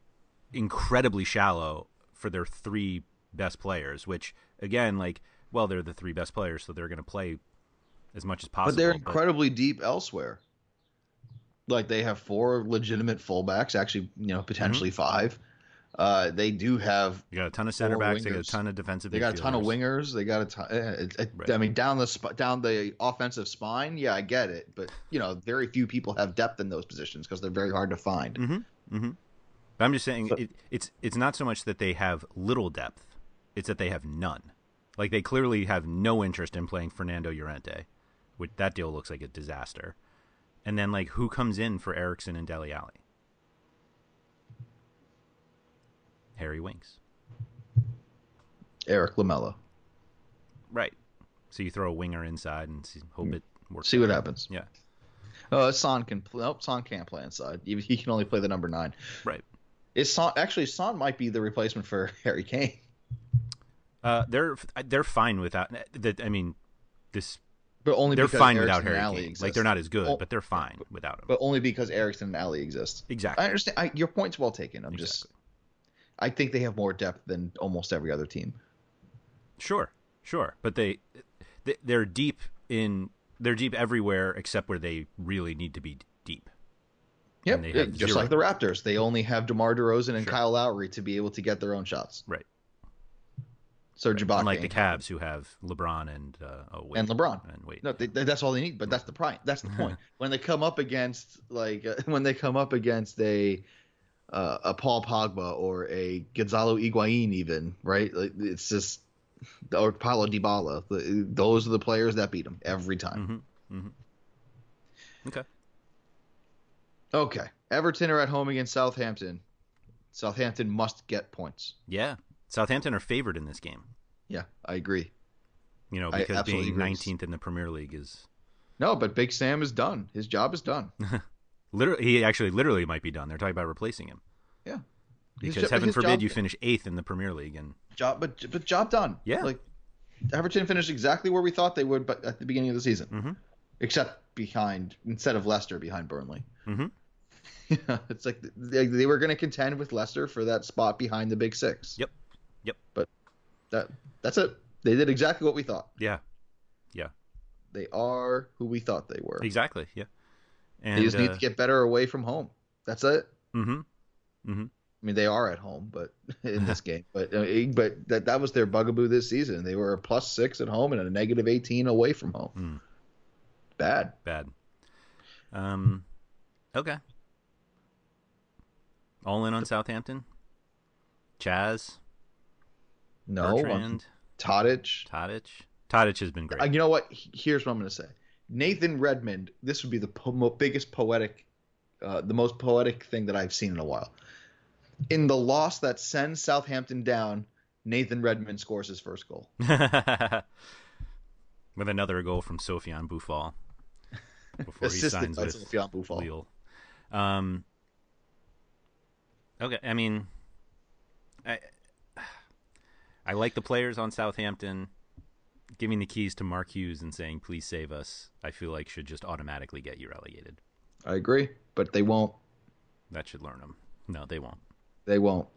incredibly shallow for their three best players. Which again, like, well, they're the three best players, so they're going to play as much as possible. But they're incredibly deep elsewhere. Like they have four legitimate fullbacks, actually, you know, potentially Mm-hmm. five. Uh, they do have You got a ton of center backs. They got a ton of defensive. they got a ton of wingers. They got a ton. it- Right. I mean, down the sp- down the offensive spine, yeah, I get it. But you know, very few people have depth in those positions because they're very hard to find. Mm-hmm. Mm-hmm. But I'm just saying But- it, it's it's not so much that they have little depth; it's that they have none. Like they clearly have no interest in playing Fernando Llorente, which that deal looks like a disaster. And then like who comes in for Eriksen and Dele Alli? Harry Winks. Erik Lamela. Right. So you throw a winger inside and see, hope it works. See what happens. Yeah. Uh, Son can. Nope, Son can't play inside. He, he can only play the number nine. Right. Is Son actually? Son might be the replacement for <laughs> Harry Kane. Uh, they're they're fine without that. I mean, this But only they're because fine Eriksen without Harry Kane. exist. Like they're not as good, Oh, but they're fine without him. but only because Eriksen and Alli exist. exactly. I understand. I, your point's well taken. I'm just. I think they have more depth than almost every other team. Sure, sure, but they, they they're deep in they're deep everywhere except where they really need to be deep. Yep, yeah, just zero. like the Raptors, they only have DeMar DeRozan and Sure. Kyle Lowry to be able to get their own shots. Right. Serge Ibaka Unlike the Cavs, who have LeBron and uh, oh, wait, and LeBron. and wait. No, they, they- that's all they need. But that's the point. That's the point. <laughs> when they come up against like uh, <laughs> when they come up against a uh, a Paul Pogba or a Gonzalo Higuain, even right? Like, it's just or Paulo Dybala. Those are the players that beat them every time. hmm hmm Okay. Okay, Everton are at home against Southampton. Southampton must get points. Yeah, Southampton are favored in this game. Yeah, I agree. You know, because being agree. 19th in the Premier League is No, but Big Sam is done. His job is done. <laughs> literally he actually literally might be done. They're talking about replacing him Yeah. Because heaven forbid job- you finish eighth in the Premier League and job, but but job done. Yeah. Like Everton finished exactly where we thought they would, but at the beginning of the season, Mhm. except behind instead of Leicester behind Burnley. Mhm. <laughs> Yeah, it's like they, they were going to contend with Leicester for that spot behind the Big Six. Yep. Yep. But that that's it. They did exactly what we thought. yeah, yeah, They are who we thought they were. exactly, yeah. And they just need uh, to get better away from home. That's it. Mm-hmm. Mm-hmm. I mean, they are at home, but <laughs> in this <laughs> game, but uh, but that that was their bugaboo this season. They were a plus six at home and a negative eighteen away from home. Mm. Bad. bad. Um, okay. All in on Southampton. Chaz, No, Bertrand. Tadic. Tadic. Tadic has been great. Uh, you know what? Here's what I'm going to say. Nathan Redmond. This would be the po- biggest poetic, uh, the most poetic thing that I've seen in a while. In the loss that sends Southampton down, Nathan Redmond scores his first goal. <laughs> with another goal from Sofiane Boufal <laughs> before he signs with Sofiane Boufal. Lille. Um, okay, I mean, I I like the players on Southampton. Giving the keys to Mark Hughes and saying "Please save us," I feel like should just automatically get you relegated. I agree, but they won't. That should learn them. No, they won't. They won't.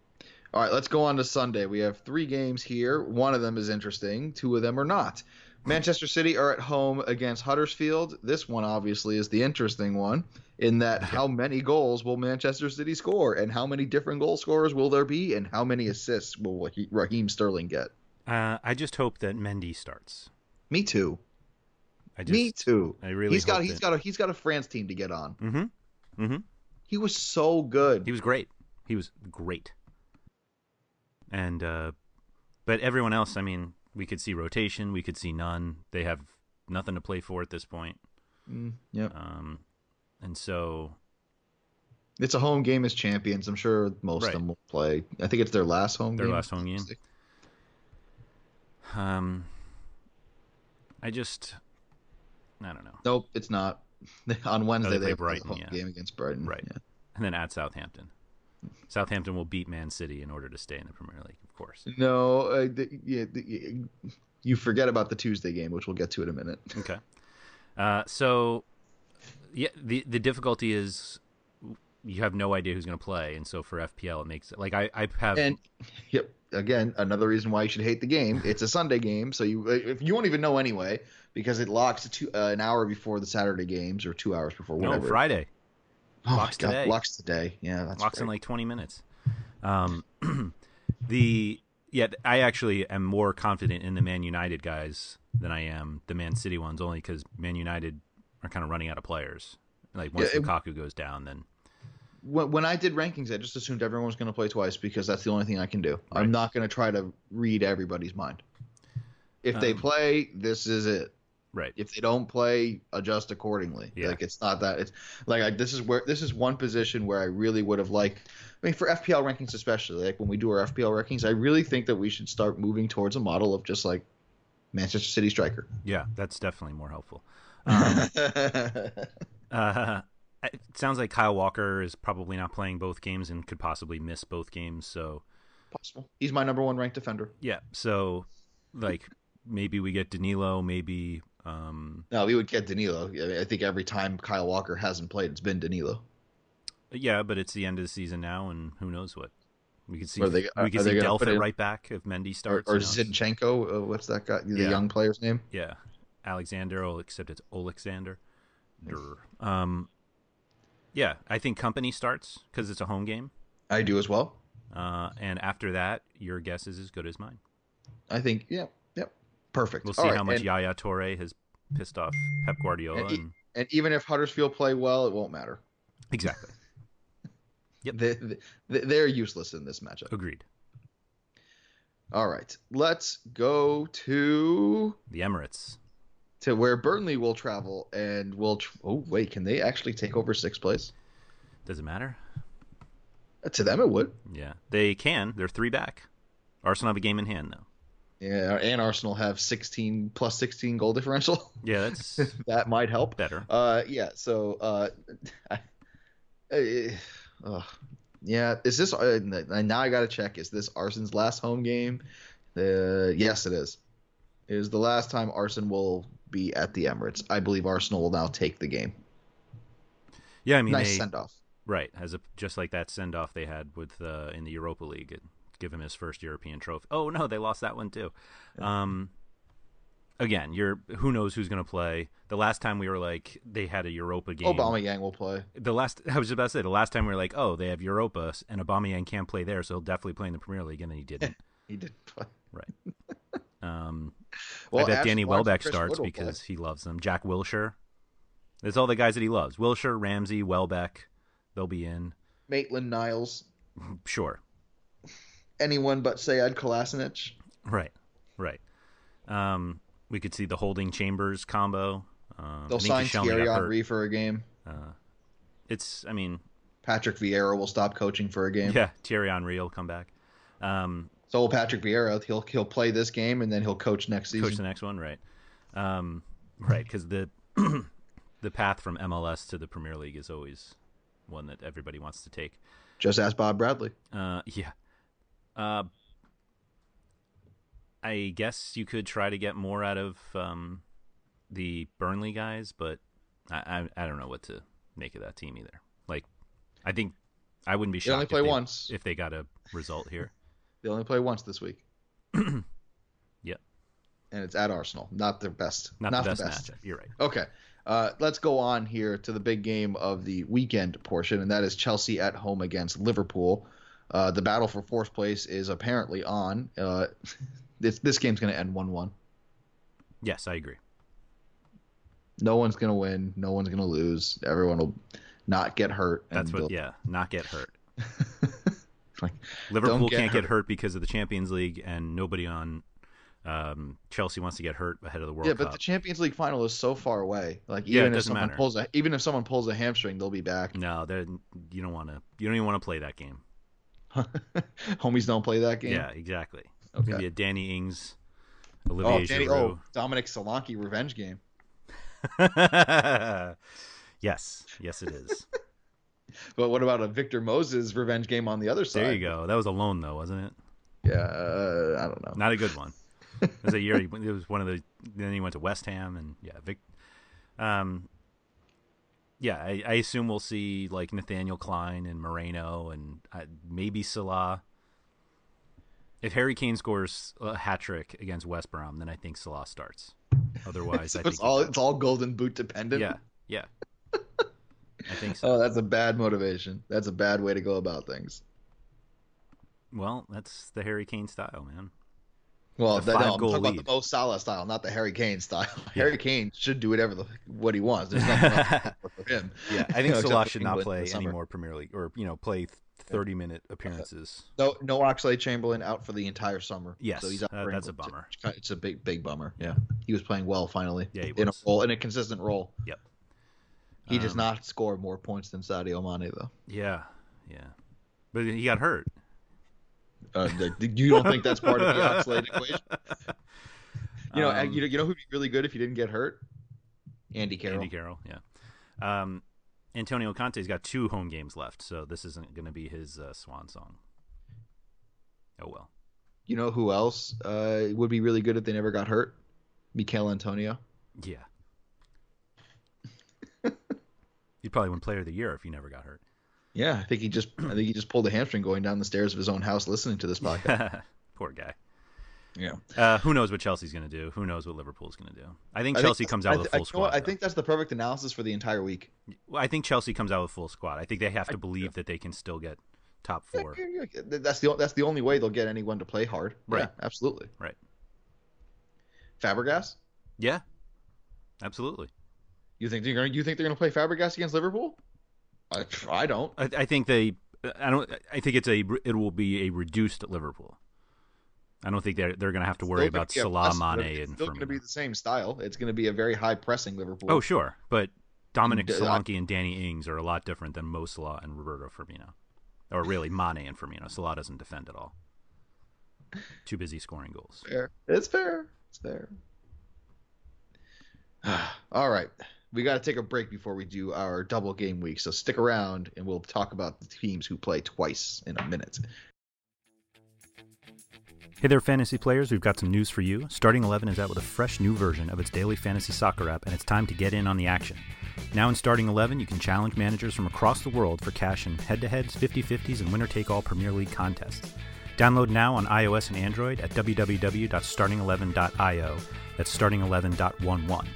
All right, let's go on to Sunday. We have three games here. One of them is interesting. Two of them are not. Manchester City are at home against Huddersfield. This one obviously is the interesting one in that how <laughs> many goals will Manchester City score and how many different goal scorers will there be and how many assists will Raheem Sterling get? Uh, I just hope that Mendy starts. Me too. I just, Me too. I really he's got he's that- got a he's got a France team to get on. Mm-hmm. Mm-hmm. He was so good. He was great. He was great. And uh but everyone else, I mean, we could see rotation, we could see none. They have nothing to play for at this point. Mm, yep. Um and so It's a home game as champions. I'm sure most Right. of them will play. I think it's their last home Their game. Their last home game. um I just I don't know. Nope, it's not. <laughs> On Wednesday they they, play have a home yeah. game against Brighton. Right. Yeah. And then at Southampton. Southampton will beat Man City in order to stay in the Premier League, of course. No, uh, the, yeah, the, you forget about the Tuesday game, which we'll get to in a minute. Okay. Uh, so, yeah, the the difficulty is you have no idea who's going to play, and so for FPL it makes it like I I have And yep, again, another reason why you should hate the game. It's a Sunday game, so you if you won't even know anyway because it locks two, uh, an hour before the Saturday games or two hours before no. Friday oh locks God, today. locks today. Yeah, that's locks in like twenty minutes. Um, <clears throat> the yeah, I actually am more confident in the Man United guys than I am the Man City ones, only because Man United are kind of running out of players. Like once Yeah, it- Lukaku goes down, then when, when I did rankings, I just assumed everyone was going to play twice because that's the only thing I can do. Right. I'm not going to try to read everybody's mind. If they Um, play, this is it. Right. If they don't play, adjust accordingly. Yeah. Like it's not that it's like I, this is where this is one position where I really would have liked. I mean, for FPL rankings especially, like when we do our FPL rankings, I really think that we should start moving towards a model of just like Manchester City striker. Yeah, that's definitely more helpful. <laughs> Um, Uh, it sounds like Kyle Walker is probably not playing both games and could possibly miss both games. So Possible. He's my number one ranked defender. yeah, so like maybe we get Danilo, maybe um, No, we would get Danilo. I, mean, I think every time Kyle Walker hasn't played, it's been Danilo. yeah, but it's the end of the season now, and who knows what we could see. Are they- we could they see Delph at right back if Mendy starts. or know. Zinchenko. Uh, what's that guy? The Yeah. young player's name? Yeah, Alexander, oh, except it's Alexander. Um, yeah, I think Kompany starts because it's a home game. I do as well. Uh, and after that, your guess is as good as mine. I think, yeah, perfect. We'll see right, how much and, Yaya Touré has pissed off Pep Guardiola. And And, and even if Huddersfield play well, it won't matter. exactly. <laughs> Yep. They, they, they're useless in this matchup. Agreed. All right, let's go to The Emirates. to where Burnley will travel and will. Tr- oh wait, can they actually take over sixth place? Does it matter? Uh, To them, it would. Yeah, they can. They're three back. Arsenal have a game in hand though. Yeah, and Arsenal have 16 plus 16 goal differential. <laughs> Yeah, that's that might help. better. Uh, yeah. So, uh, <laughs> I, uh, yeah. Is this? Uh, now I got to check. Is this Arsenal's last home game? Uh, yes, it is. It is the last time Arsenal will be at the Emirates. I believe Arsenal will now take the game. Yeah, I mean, nice send off. right as a just like that send off they had with uh, in the Europa League, it, give him his first European trophy. Oh no, they lost that one too. Um, again, you're who knows who's going to play. The last time we were like they had a Europa game. Aubameyang will play. The last I was just about to say the last time we were like, oh, they have Europa and Aubameyang can't play there, so he'll definitely play in the Premier League, and then he didn't. <laughs> He didn't play. right. <laughs> Um, Well, I bet Ash Danny Welbeck starts Wood because he loves them. Jack Wilshere. There's all the guys that he loves. Wilshere, Ramsey, Welbeck. They'll be in. Maitland Niles, Sure. Anyone but Sead Kolasinac. Right. Right. Um, we could see the holding Chambers combo. Uh, They'll sign Thierry. Henry for a game. Uh, it's, I mean, Patrick Vieira will stop coaching for a game. yeah, Thierry Henry will come back. Um, So will Patrick Vieira. He'll he'll play this game and then he'll coach next season. coach the next one, right? Um, right, because the <clears throat> the path from MLS to the Premier League is always one that everybody wants to take. Just ask Bob Bradley. Uh, yeah. Uh, I guess you could try to get more out of um, the Burnley guys, but I, I I don't know what to make of that team either. Like, I think I wouldn't be shocked. They shocked only if play they- once. if they got a result here. <clears throat> They only play once this week, <clears throat> yep, and it's at Arsenal. Not their best. not, the best, matchup. You're right. Okay. Uh, let's go on here to the big game of the weekend portion, and that is Chelsea at home against Liverpool. Uh, the battle for fourth place is apparently on. Uh, <laughs> this this game's going to end one-one. Yes, I agree. No one's going to win. No one's going to lose. Everyone will not get hurt. and That's what. they'll- Yeah, not get hurt. <laughs> like, Liverpool get can't get hurt. hurt because of the Champions League, and nobody on um, Chelsea wants to get hurt ahead of the World Cup. yeah, Cup. but the Champions League final is so far away. Like Yeah, even if doesn't someone matter. pulls a even if someone pulls a hamstring, they'll be back. no, they're- you don't want to. You don't even want to play that game. <laughs> Homies don't play that game. Yeah, exactly. It's Okay. gonna be a Danny Ings, Oh, Olivier Danny, Giroud. oh, Dominic Solanke revenge game. <laughs> yes, yes, it is. <laughs> But what about a Victor Moses revenge game on the other side? there you go. That was a loan, though, wasn't it? Yeah, uh, I don't know. Not a good one. It was a year. It was one of the. Then he went to West Ham, and yeah, Vic. Um. Yeah, I, I assume we'll see like Nathaniel Clyne and Moreno and uh, maybe Salah. If Harry Kane scores a hat trick against West Brom, then I think Salah starts. Otherwise, <laughs> So I it's think all it's all golden boot dependent. yeah, yeah. <laughs> I think so. Oh, that's a bad motivation. That's a bad way to go about things. Well, that's the Harry Kane style, man. Well, The no, I'm talking about the Mo Salah style, not the Harry Kane style. <laughs> Harry Kane should do whatever the, what he wants. There's nothing else <laughs> for him. Yeah, I think <laughs> You know, Salah should not play any more Premier League or you know play thirty minute appearances. No, no Oxlade Chamberlain out for the entire summer. Yes, so he's out uh, that's a bummer. It's- a big, big bummer. Yeah, he was playing well finally. Yeah, he in a role, in a consistent role. Yep. He does Um, not score more points than Sadio Mane though. Yeah, yeah, but he got hurt. Uh, th- you don't think that's part of the <laughs> Oxlade equation? You know, Um, you know, you know who'd be really good if he didn't get hurt? Andy Carroll. Andy Carroll, yeah. Um, Antonio Conte's got two home games left, so this isn't going to be his uh, swan song. Oh well. You know who else uh, would be really good if they never got hurt? Michail Antonio. Yeah. <laughs> He'd probably win Player of the Year if he never got hurt. Yeah, I think he just I think he just pulled a hamstring going down the stairs of his own house listening to this podcast. <laughs> Poor guy. yeah. Uh, who knows what Chelsea's going to do? Who knows what Liverpool's going to do? I think I Chelsea think- comes out I with a full I, know what? squad. I think that's the perfect analysis for the entire week. Well, I think Chelsea comes out with full squad. I think they have to believe that they can still get top four. Yeah, yeah, yeah. That's the that's the only way they'll get anyone to play hard. Right. Yeah, absolutely. Right. Fabregas? Yeah, absolutely. You think they're gonna you think they're gonna play Fabregas against Liverpool? I, I don't. I, I think they. I don't. I think it's a. It will be a reduced Liverpool. I don't think they're they're going to have to worry about Salah, Mane, Liverpool. and It's still going to be the same style. It's going to be a very high pressing Liverpool. Oh, sure, but Dominic D- I- Solanke and Danny Ings are a lot different than Mo Salah and Roberto Firmino, or really Mane and Firmino. Salah doesn't defend at all. Too busy scoring goals. fair. It's fair. It's fair. <sighs> All right. We got to take a break before we do our double game week. So stick around and we'll talk about the teams who play twice in a minute. Hey there, fantasy players. We've got some news for you. Starting 11 is out with a fresh new version of its daily fantasy soccer app, and it's time to get in on the action. Now in Starting 11, you can challenge managers from across the world for cash in head to heads, 50 50s, and winner take all Premier League contests. Download now on iOS and Android at www.starting11.io. That's starting11.11.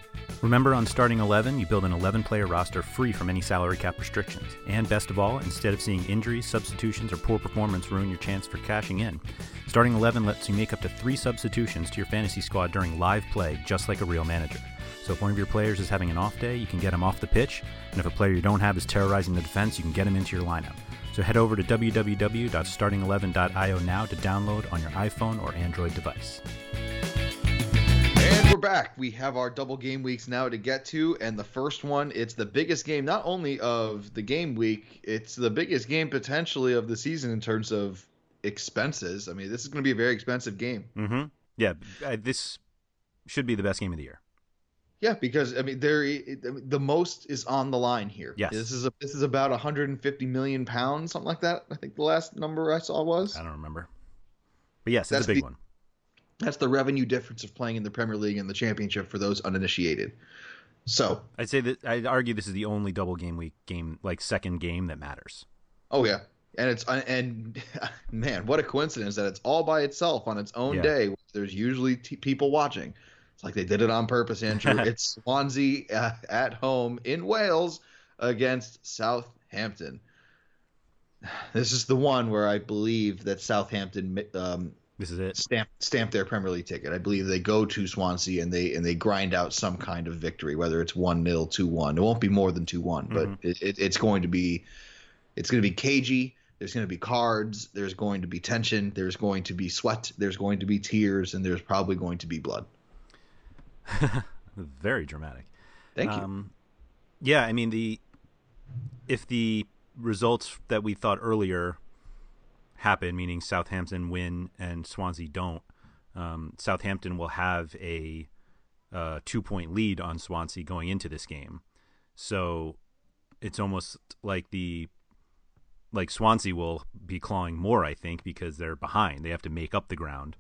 Remember, on Starting 11, you build an 11 player roster free from any salary cap restrictions. And best of all, instead of seeing injuries, substitutions, or poor performance ruin your chance for cashing in, Starting 11 lets you make up to three substitutions to your fantasy squad during live play, just like a real manager. So if one of your players is having an off day, you can get him off the pitch, and if a player you don't have is terrorizing the defense, you can get him into your lineup. So head over to www.starting11.io now to download on your iPhone or Android device. Back. We have our double game weeks now to get to, and the first one, it's the biggest game not only of the game week, it's the biggest game potentially of the season in terms of expenses. I mean, this is going to be a very expensive game. Mm-hmm. Yeah, this should be the best game of the year. Yeah, because I mean, there the most is on the line here. Yes, this is a, this is about 150 million pounds, something like that. I think the last number I saw was. I don't remember, but yes, it's a big the, one. That's the revenue difference of playing in the Premier League and the Championship for those uninitiated. So I'd say that I'd argue this is the only double game week game, like second game that matters. Oh yeah, and it's and <laughs> man, what a coincidence that it's all by itself on its own Yeah. day. There's usually t- people watching. It's like they did it on purpose, Andrew. <laughs> it's Swansea uh, at home in Wales against Southampton. <sighs> This is the one where I believe that Southampton um, This is it. stamp stamp their Premier League ticket. I believe they go to Swansea and they and they grind out some kind of victory, whether it's one 0 two one. It won't be more than two one, but it, it, it's going to be it's going to be cagey. There's going to be cards. There's going to be tension. There's going to be sweat. There's going to be tears, and there's probably going to be blood. <laughs> Very dramatic. Thank you. Um, yeah, I mean the if the results that we thought earlier happen, meaning Southampton win and Swansea don't, um, Southampton will have a uh, two point lead on Swansea going into this game. So it's almost like the like Swansea will be clawing more, I think, because they're behind. They have to make up the ground.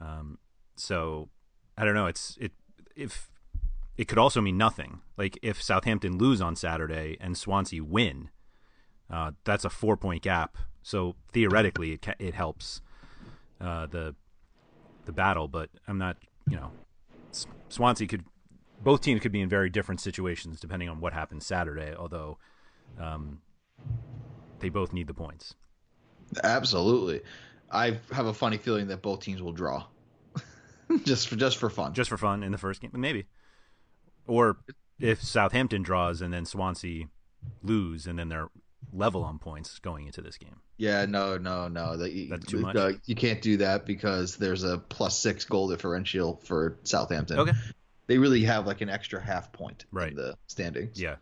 Um, so I don't know. It's it if it could also mean nothing. Like if Southampton lose on Saturday and Swansea win, uh, that's a four point gap. So theoretically, it ca- it helps uh, the the battle. But I'm not, you know, S- Swansea could both teams could be in very different situations depending on what happens Saturday. Although um, they both need the points. Absolutely. I have a funny feeling that both teams will draw, <laughs> just for just for fun. just for fun in the first game, maybe. Or if Southampton draws and then Swansea lose and then they're level on points going into this game. Yeah, no, no, no. You, That's too much? uh, you can't do that because there's a plus six goal differential for Southampton. Okay. They really have like an extra half point Right. in the standings. Yeah.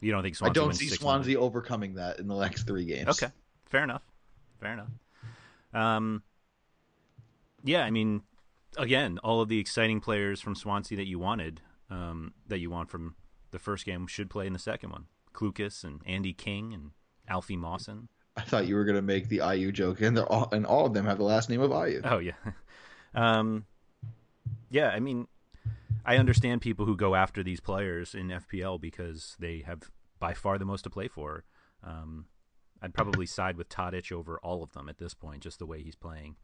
You don't think Swansea I don't see 6-1? Swansea overcoming that in the next three games. Okay. Fair enough. Fair enough. Um Yeah, I mean again, all of the exciting players from Swansea that you wanted, um, that you want from the first game should play in the second one. Clucas and Andy King and Alfie Mawson. I thought you were gonna make the Ayew joke, and they're all and all of them have the last name of Ayew. Oh yeah, <laughs> um, yeah. I mean, I understand people who go after these players in FPL because they have by far the most to play for. Um, I'd probably side with Tadic over all of them at this point, just the way he's playing.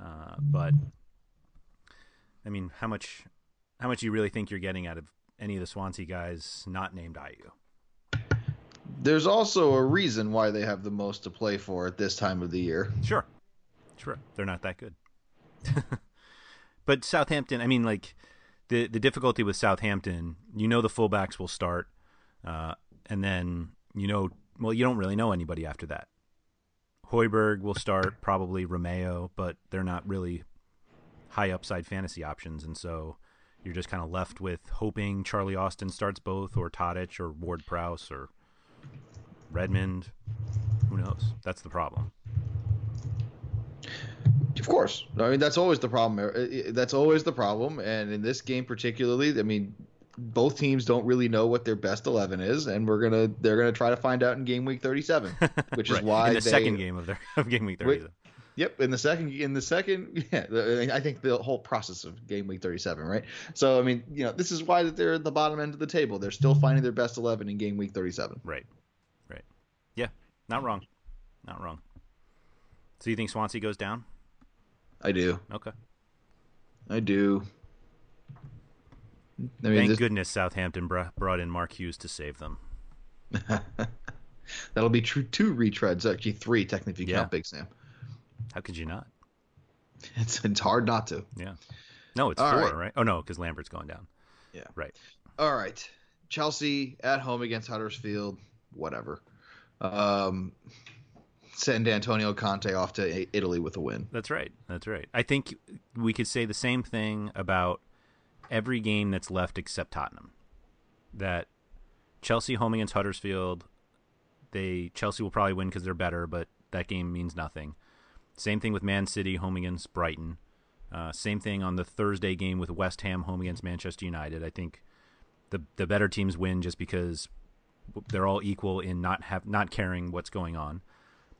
Uh, but I mean, how much how much do you really think you're getting out of any of the Swansea guys not named Ayew? There's also a reason why they have the most to play for at this time of the year. Sure, sure, they're not that good. <laughs> but Southampton, I mean, like the the difficulty with Southampton, you know, the fullbacks will start, uh, and then you know, well, you don't really know anybody after that. Hojbjerg will start, probably Romeu, but they're not really high upside fantasy options, and so you're just kind of left with hoping Charlie Austin starts both, or Tadic, or Ward Prowse, or Redmond. Who knows? That's the problem. Of course, I mean that's always the problem. Uh, uh, That's always the problem, and in this game particularly, I mean, both teams don't really know what their best eleven is, and we're gonna they're gonna try to find out in game week thirty-seven, <laughs> which Right, is why in the they, second game of their <laughs> of game week Wait, thirty. Yep, in the second, in the second, <laughs> yeah, I think the whole process of game week 37, right? So, I mean, you know, this is why that they're at the bottom end of the table. They're still finding their best 11 in game week 37. Right, right. Yeah, not wrong, not wrong. So you think Swansea goes down? I do, Okay. I do. I mean, Thank this, goodness Southampton br- brought in Mark Hughes to save them. <laughs> that'll be true. Two retreads, actually three, technically, if you Yeah. count Big Sam. How could you not? It's it's hard not to. Yeah. No, it's All four, right. right. Oh no, because Lambert's going down. Yeah. Right. All right, Chelsea at home against Huddersfield, whatever. Um, send Antonio Conte off to Italy with a win. That's right. That's right. I think we could say the same thing about every game that's left except Tottenham. That Chelsea home against Huddersfield, they Chelsea will probably win because they're better, but that game means nothing. Same thing with Man City home against Brighton. Uh, same thing on the Thursday game with West Ham home against Manchester United. I think the the better teams win just because they're all equal in not have not caring what's going on.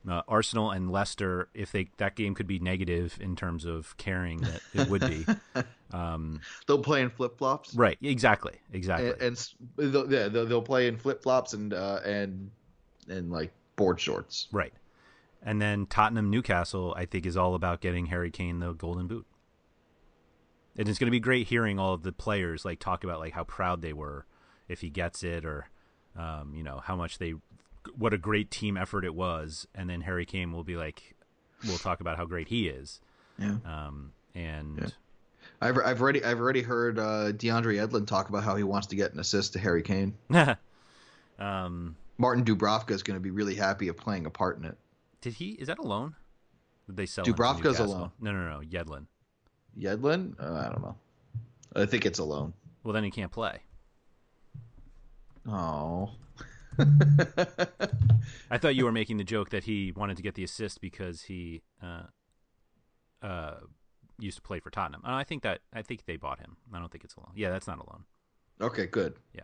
Uh, Arsenal and Leicester, if they that game could be negative in terms of caring that it would be. <laughs> Um, they'll play in flip flops, right? Exactly, exactly. And, and they'll, yeah, they'll, they'll play in flip flops and uh, and and like board shorts, right? And then Tottenham Newcastle, I think, is all about getting Harry Kane the Golden Boot. And it's going to be great hearing all of the players like talk about like how proud they were if he gets it, or um, you know how much they, what a great team effort it was. And then Harry Kane will be like, we'll talk about how great he is. Yeah. Um, and yeah. I've I've already I've already heard uh, DeAndre Yedlin talk about how he wants to get an assist to Harry Kane. <laughs> um, Martin Dubravka is going to be really happy of playing a part in it. Did he? Is that alone? Did they sell Dubravka's alone? No, no, no. Yedlin. Yedlin? Uh, I don't know. I think it's alone. Well, then he can't play. Oh. <laughs> I thought you were making the joke that he wanted to get the assist because he uh, uh, used to play for Tottenham. And I think that I think they bought him. I don't think it's a loan. Yeah, that's not a loan. Okay, good. Yeah.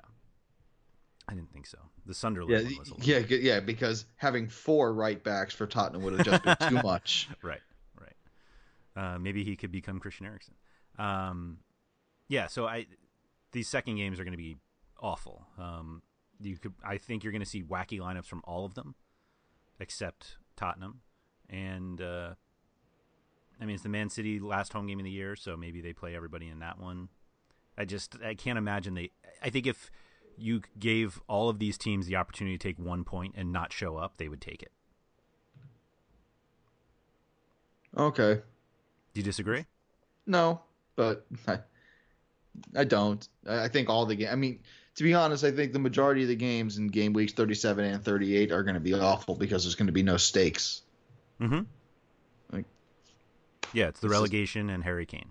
I didn't think so. The Sunderland yeah, Yeah, yeah, because having four right backs for Tottenham would have just been too much. <laughs> Right, right. Uh, maybe he could become Christian Eriksen. Um, yeah, so I these second games are going to be awful. Um, you could, I think you're going to see wacky lineups from all of them, except Tottenham, and uh, I mean it's the Man City last home game of the year, so maybe they play everybody in that one. I just I can't imagine they. I think if you gave all of these teams the opportunity to take one point and not show up, they would take it. Okay. Do you disagree? No, but I, <laughs> I don't. I think all the game. I mean, to be honest, I think the majority of the games in game weeks 37 and 38 are going to be awful because there's going to be no stakes. Mm-hmm. Like, yeah, it's the relegation is, and Harry Kane.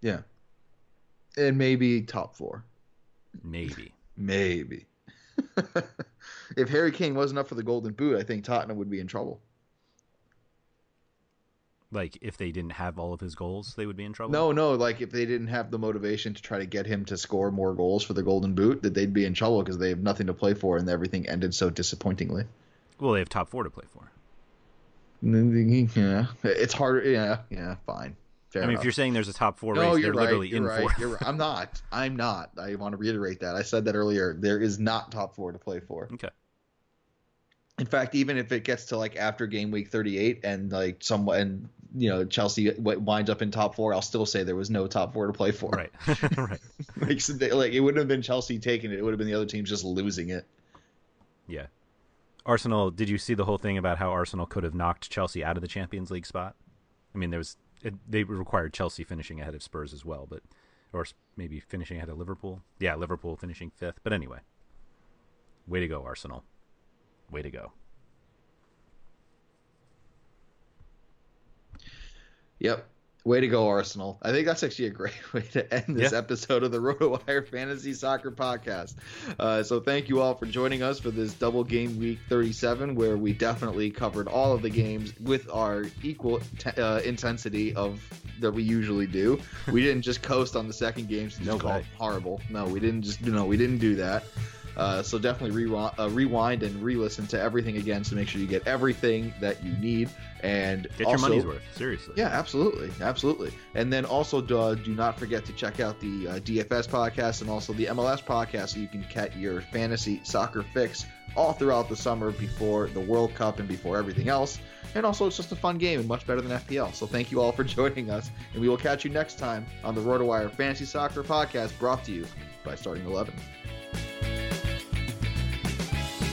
Yeah. And maybe top four. Maybe. <laughs> Maybe. <laughs> if Harry Kane wasn't up for the Golden Boot, I think Tottenham would be in trouble. Like if they didn't have all of his goals, they would be in trouble. No, no. Like if they didn't have the motivation to try to get him to score more goals for the Golden Boot, that they'd be in trouble because they have nothing to play for, and everything ended so disappointingly. Well, they have top four to play for. Yeah, <laughs> it's harder. Yeah, yeah, fine. Fair I mean, enough. if you're saying there's a top four no, race, they're right, literally in right, four. Right. I'm not. I'm not. I want to reiterate that. I said that earlier. There is not top four to play for. Okay. In fact, even if it gets to like after game week 38 and like someone and you know Chelsea winds up in top four, I'll still say there was no top four to play for. Right. <laughs> right. <laughs> like, like it wouldn't have been Chelsea taking it. It would have been the other teams just losing it. Yeah. Arsenal. Did you see the whole thing about how Arsenal could have knocked Chelsea out of the Champions League spot? I mean, there was it, they required Chelsea finishing ahead of Spurs as well, but or maybe finishing ahead of Liverpool. Yeah, Liverpool finishing fifth. But anyway, way to go, Arsenal. Way to go. Yep. Way to go, Arsenal. I think that's actually a great <laughs> way to end this yeah. episode of the <laughs> RotoWire Fantasy Soccer Podcast. Uh, so, thank you all for joining us for this double game week 37, where we definitely covered all of the games with our equal t- uh, intensity of that we usually do. <laughs> We didn't just coast on the second game, so no, call horrible. No, we didn't just, you know, we didn't do that. Uh, so definitely rewind, uh, rewind and re-listen to everything again to make sure you get everything that you need and get also, your money's worth. Seriously. Yeah, absolutely, absolutely. And then also uh, do not forget to check out the uh, DFS podcast and also the MLS podcast so you can get your fantasy soccer fix all throughout the summer before the World Cup and before everything else. And also, it's just a fun game and much better than FPL. So thank you all for <laughs> joining us, and we will catch you next time on the RotoWire Fantasy Soccer Podcast, brought to you by Starting Eleven.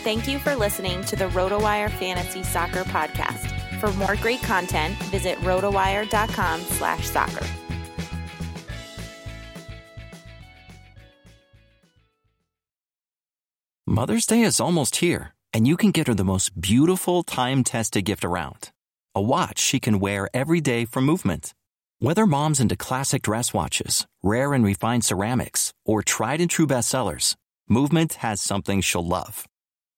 Thank you for listening to the RotoWire Fantasy Soccer Podcast. For more great content, visit rotowire.com slash soccer. Mother's Day is almost here, and you can get her the most beautiful time-tested gift around. A watch she can wear every day for movement. Whether mom's into classic dress watches, rare and refined ceramics, or tried and true bestsellers, Movement has something she'll love.